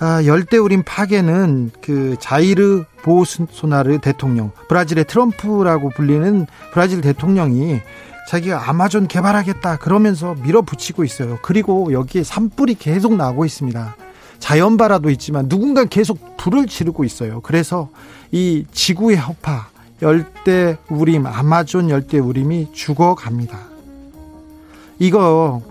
Speaker 1: 아, 열대우림 파괴는 그 자이르 보소나르 대통령, 브라질의 트럼프라고 불리는 브라질 대통령이 자기가 아마존 개발하겠다 그러면서 밀어붙이고 있어요. 그리고 여기에 산불이 계속 나고 있습니다. 자연발화도 있지만 누군가 계속 불을 지르고 있어요. 그래서 이 지구의 허파, 열대우림, 아마존 열대우림이 죽어갑니다. 이거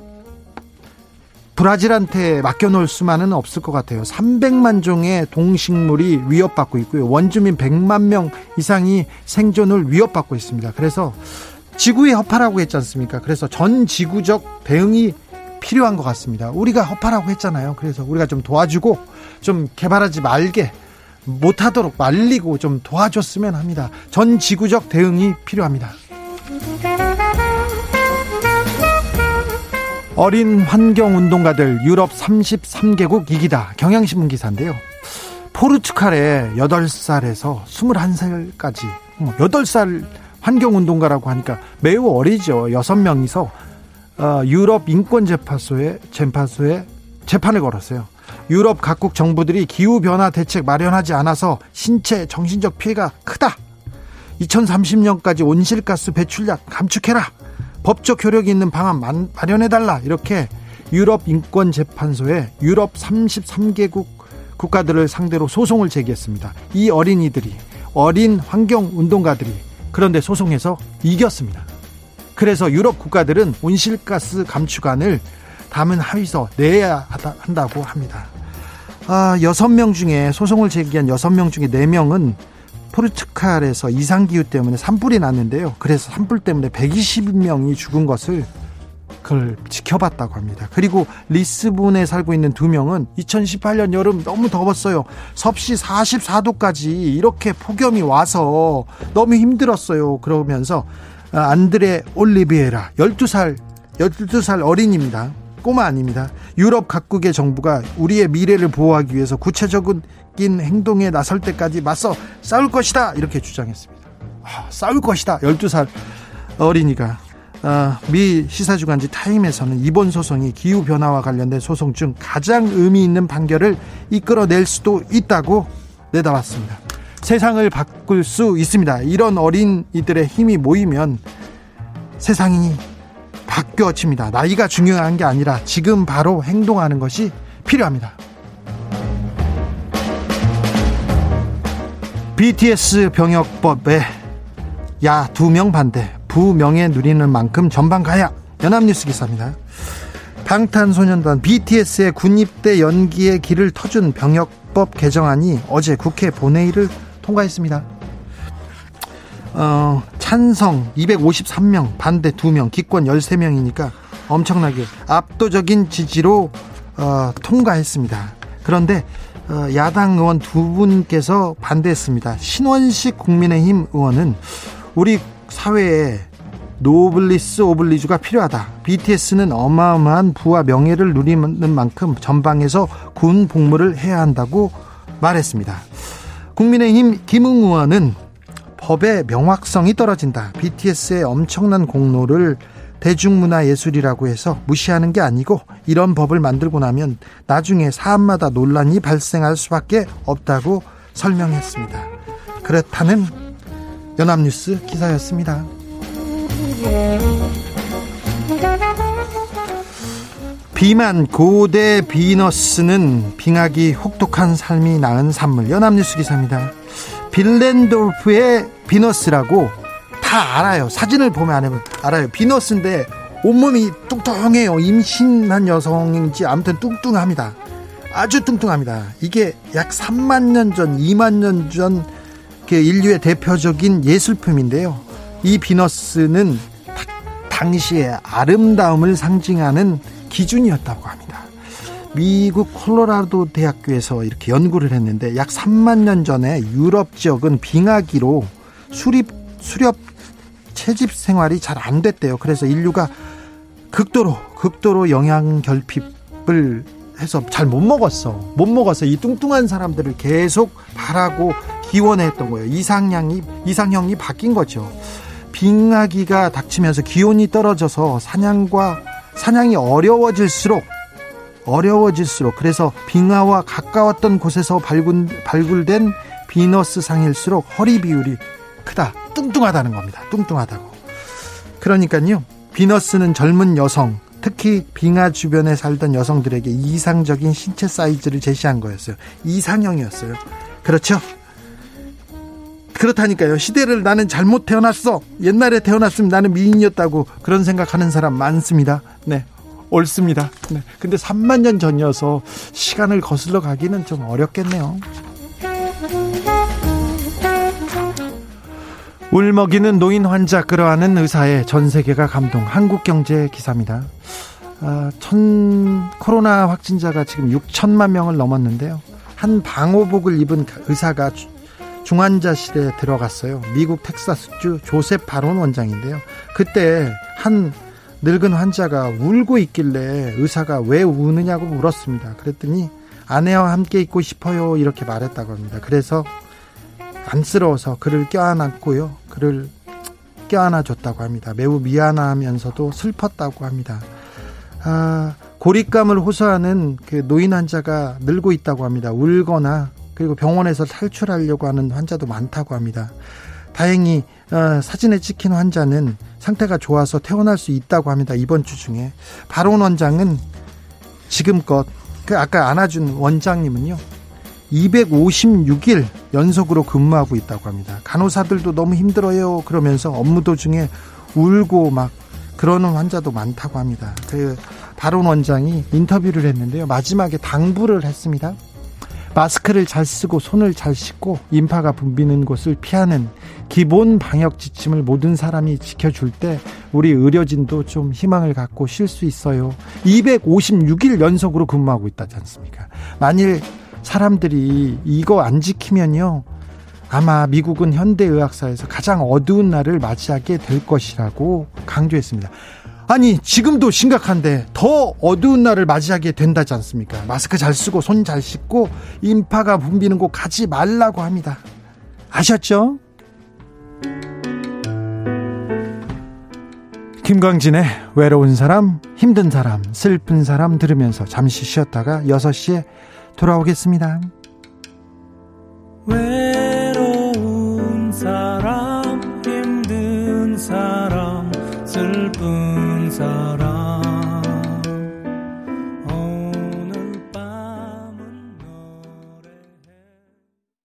Speaker 1: 브라질한테 맡겨놓을 수만은 없을 것 같아요. 300만 종의 동식물이 위협받고 있고요. 원주민 100만 명 이상이 생존을 위협받고 있습니다. 그래서 지구의 허파라고 했지 않습니까? 그래서 전 지구적 대응이 필요한 것 같습니다. 우리가 허파라고 했잖아요. 그래서 우리가 좀 도와주고 좀 개발하지 말게 못하도록 말리고 좀 도와줬으면 합니다. 전 지구적 대응이 필요합니다. 어린 환경운동가들 유럽 33개국 이기다 경향신문 기사인데요. 포르투갈에 8살에서 21살까지 8살 환경운동가라고 하니까 매우 어리죠. 6명이서 어, 유럽 인권재판소에 재판소에 재판을 걸었어요. 유럽 각국 정부들이 기후변화 대책 마련하지 않아서 신체 정신적 피해가 크다. 2030년까지 온실가스 배출량 감축해라. 법적 효력이 있는 방안 마련해달라 이렇게 유럽 인권재판소에 유럽 33개국 국가들을 상대로 소송을 제기했습니다. 이 어린이들이 어린 환경 운동가들이 그런데 소송에서 이겼습니다. 그래서 유럽 국가들은 온실가스 감축안을 담은 합의서 내야 한다고 합니다. 아, 6명 중에 소송을 제기한 6명 중에 4명은 포르투갈에서 이상기후 때문에 산불이 났는데요. 그래서 산불 때문에 120명이 죽은 것을 그걸 지켜봤다고 합니다. 그리고 리스본에 살고 있는 두 명은 2018년 여름 너무 더웠어요. 섭씨 44도까지 이렇게 폭염이 와서 너무 힘들었어요. 그러면서 안드레 올리비에라 12살 12살 어린입니다. 꼬마 아닙니다. 유럽 각국의 정부가 우리의 미래를 보호하기 위해서 구체적인 행동에 나설 때까지 맞서 싸울 것이다. 이렇게 주장했습니다. 아, 싸울 것이다. 12살 어린이가. 아, 미 시사주간지 타임에서는 이번 소송이 기후 변화와 관련된 소송 중 가장 의미 있는 판결을 이끌어낼 수도 있다고 내다봤습니다. 세상을 바꿀 수 있습니다. 이런 어린이들의 힘이 모이면 세상이 바뀌어집니다. 나이가 중요한 게 아니라 지금 바로 행동하는 것이 필요합니다. BTS 병역법에 야 두 명 반대 부명예 누리는 만큼 전방 가야 연합뉴스 기사입니다. 방탄소년단 BTS의 군입대 연기의 길을 터준 병역법 개정안이 어제 국회 본회의를 통과했습니다. 어, 찬성 253명, 반대 2명, 기권 13명이니까 엄청나게 압도적인 지지로 어, 통과했습니다. 그런데 어, 야당 의원 두 분께서 반대했습니다. 신원식 국민의힘 의원은 우리 사회에 노블리스 오블리주가 필요하다. BTS는 어마어마한 부와 명예를 누리는 만큼 전방에서 군 복무를 해야 한다고 말했습니다. 국민의힘 김웅 의원은 법의 명확성이 떨어진다. BTS의 엄청난 공로를 대중문화예술이라고 해서 무시하는 게 아니고 이런 법을 만들고 나면 나중에 사안마다 논란이 발생할 수밖에 없다고 설명했습니다. 그렇다는 연합뉴스 기사였습니다. 비만 고대 비너스는 빙하기 혹독한 삶이 낳은 산물 연합뉴스 기사입니다. 빌렌돌프의 비너스라고 다 알아요. 사진을 보면 안 알아요. 비너스인데 온몸이 뚱뚱해요. 임신한 여성인지 아무튼 뚱뚱합니다. 아주 뚱뚱합니다. 이게 약 3만 년 전, 2만 년 전 인류의 대표적인 예술품인데요. 이 비너스는 당시의 아름다움을 상징하는 기준이었다고 합니다. 미국 콜로라도 대학교에서 이렇게 연구를 했는데 약 3만 년 전에 유럽 지역은 빙하기로 수립 수렵 채집 생활이 잘 안 됐대요. 그래서 인류가 극도로 극도로 영양 결핍을 해서 잘 못 먹었어. 못 먹어서 이 뚱뚱한 사람들을 계속 바라고 기원했던 거예요. 이상향이 이상형이 바뀐 거죠. 빙하기가 닥치면서 기온이 떨어져서 사냥과 사냥이 어려워질수록 어려워질수록 그래서 빙하와 가까웠던 곳에서 발굴, 발굴된 비너스 상일수록 허리 비율이 크다 뚱뚱하다는 겁니다 뚱뚱하다고 그러니까요 비너스는 젊은 여성 특히 빙하 주변에 살던 여성들에게 이상적인 신체 사이즈를 제시한 거였어요 이상형이었어요 그렇죠 그렇다니까요. 시대를 나는 잘못 태어났어. 옛날에 태어났으면 나는 미인이었다고 그런 생각하는 사람 많습니다. 네. 옳습니다. 네. 근데 3만 년 전이어서 시간을 거슬러 가기는 좀 어렵겠네요. 울먹이는 노인 환자 끌어안는 의사의 전 세계가 감동. 한국경제 기사입니다. 아, 천 코로나 확진자가 지금 6천만 명을 넘었는데요. 한 방호복을 입은 의사가 중환자실에 들어갔어요. 미국 텍사스주 조셉 바론 원장인데요. 그때 한 늙은 환자가 울고 있길래 의사가 왜 우느냐고 물었습니다. 그랬더니 아내와 함께 있고 싶어요 이렇게 말했다고 합니다. 그래서 안쓰러워서 그를 껴안았고요. 그를 껴안아 줬다고 합니다. 매우 미안하면서도 슬펐다고 합니다. 아, 고립감을 호소하는 그 노인 환자가 늘고 있다고 합니다. 울거나 그리고 병원에서 탈출하려고 하는 환자도 많다고 합니다. 다행히 어, 사진에 찍힌 환자는 상태가 좋아서 퇴원할 수 있다고 합니다. 이번 주 중에 바론 원장은 지금껏 그 아까 안아준 원장님은요 256일 연속으로 근무하고 있다고 합니다. 간호사들도 너무 힘들어요. 그러면서 업무 도중에 울고 막 그러는 환자도 많다고 합니다. 그 바론 원장이 인터뷰를 했는데요. 마지막에 당부를 했습니다. 마스크를 잘 쓰고 손을 잘 씻고 인파가 붐비는 곳을 피하는 기본 방역 지침을 모든 사람이 지켜줄 때 우리 의료진도 좀 희망을 갖고 쉴 수 있어요. 256일 연속으로 근무하고 있다지 않습니까? 만일 사람들이 이거 안 지키면요. 아마 미국은 현대의학사에서 가장 어두운 날을 맞이하게 될 것이라고 강조했습니다. 아니 지금도 심각한데 더 어두운 날을 맞이하게 된다지 않습니까? 마스크 잘 쓰고 손 잘 씻고 인파가 붐비는 곳 가지 말라고 합니다. 아셨죠? 김광진의 외로운 사람, 힘든 사람, 슬픈 사람 들으면서 잠시 쉬었다가 6시에 돌아오겠습니다. 외로운 사람,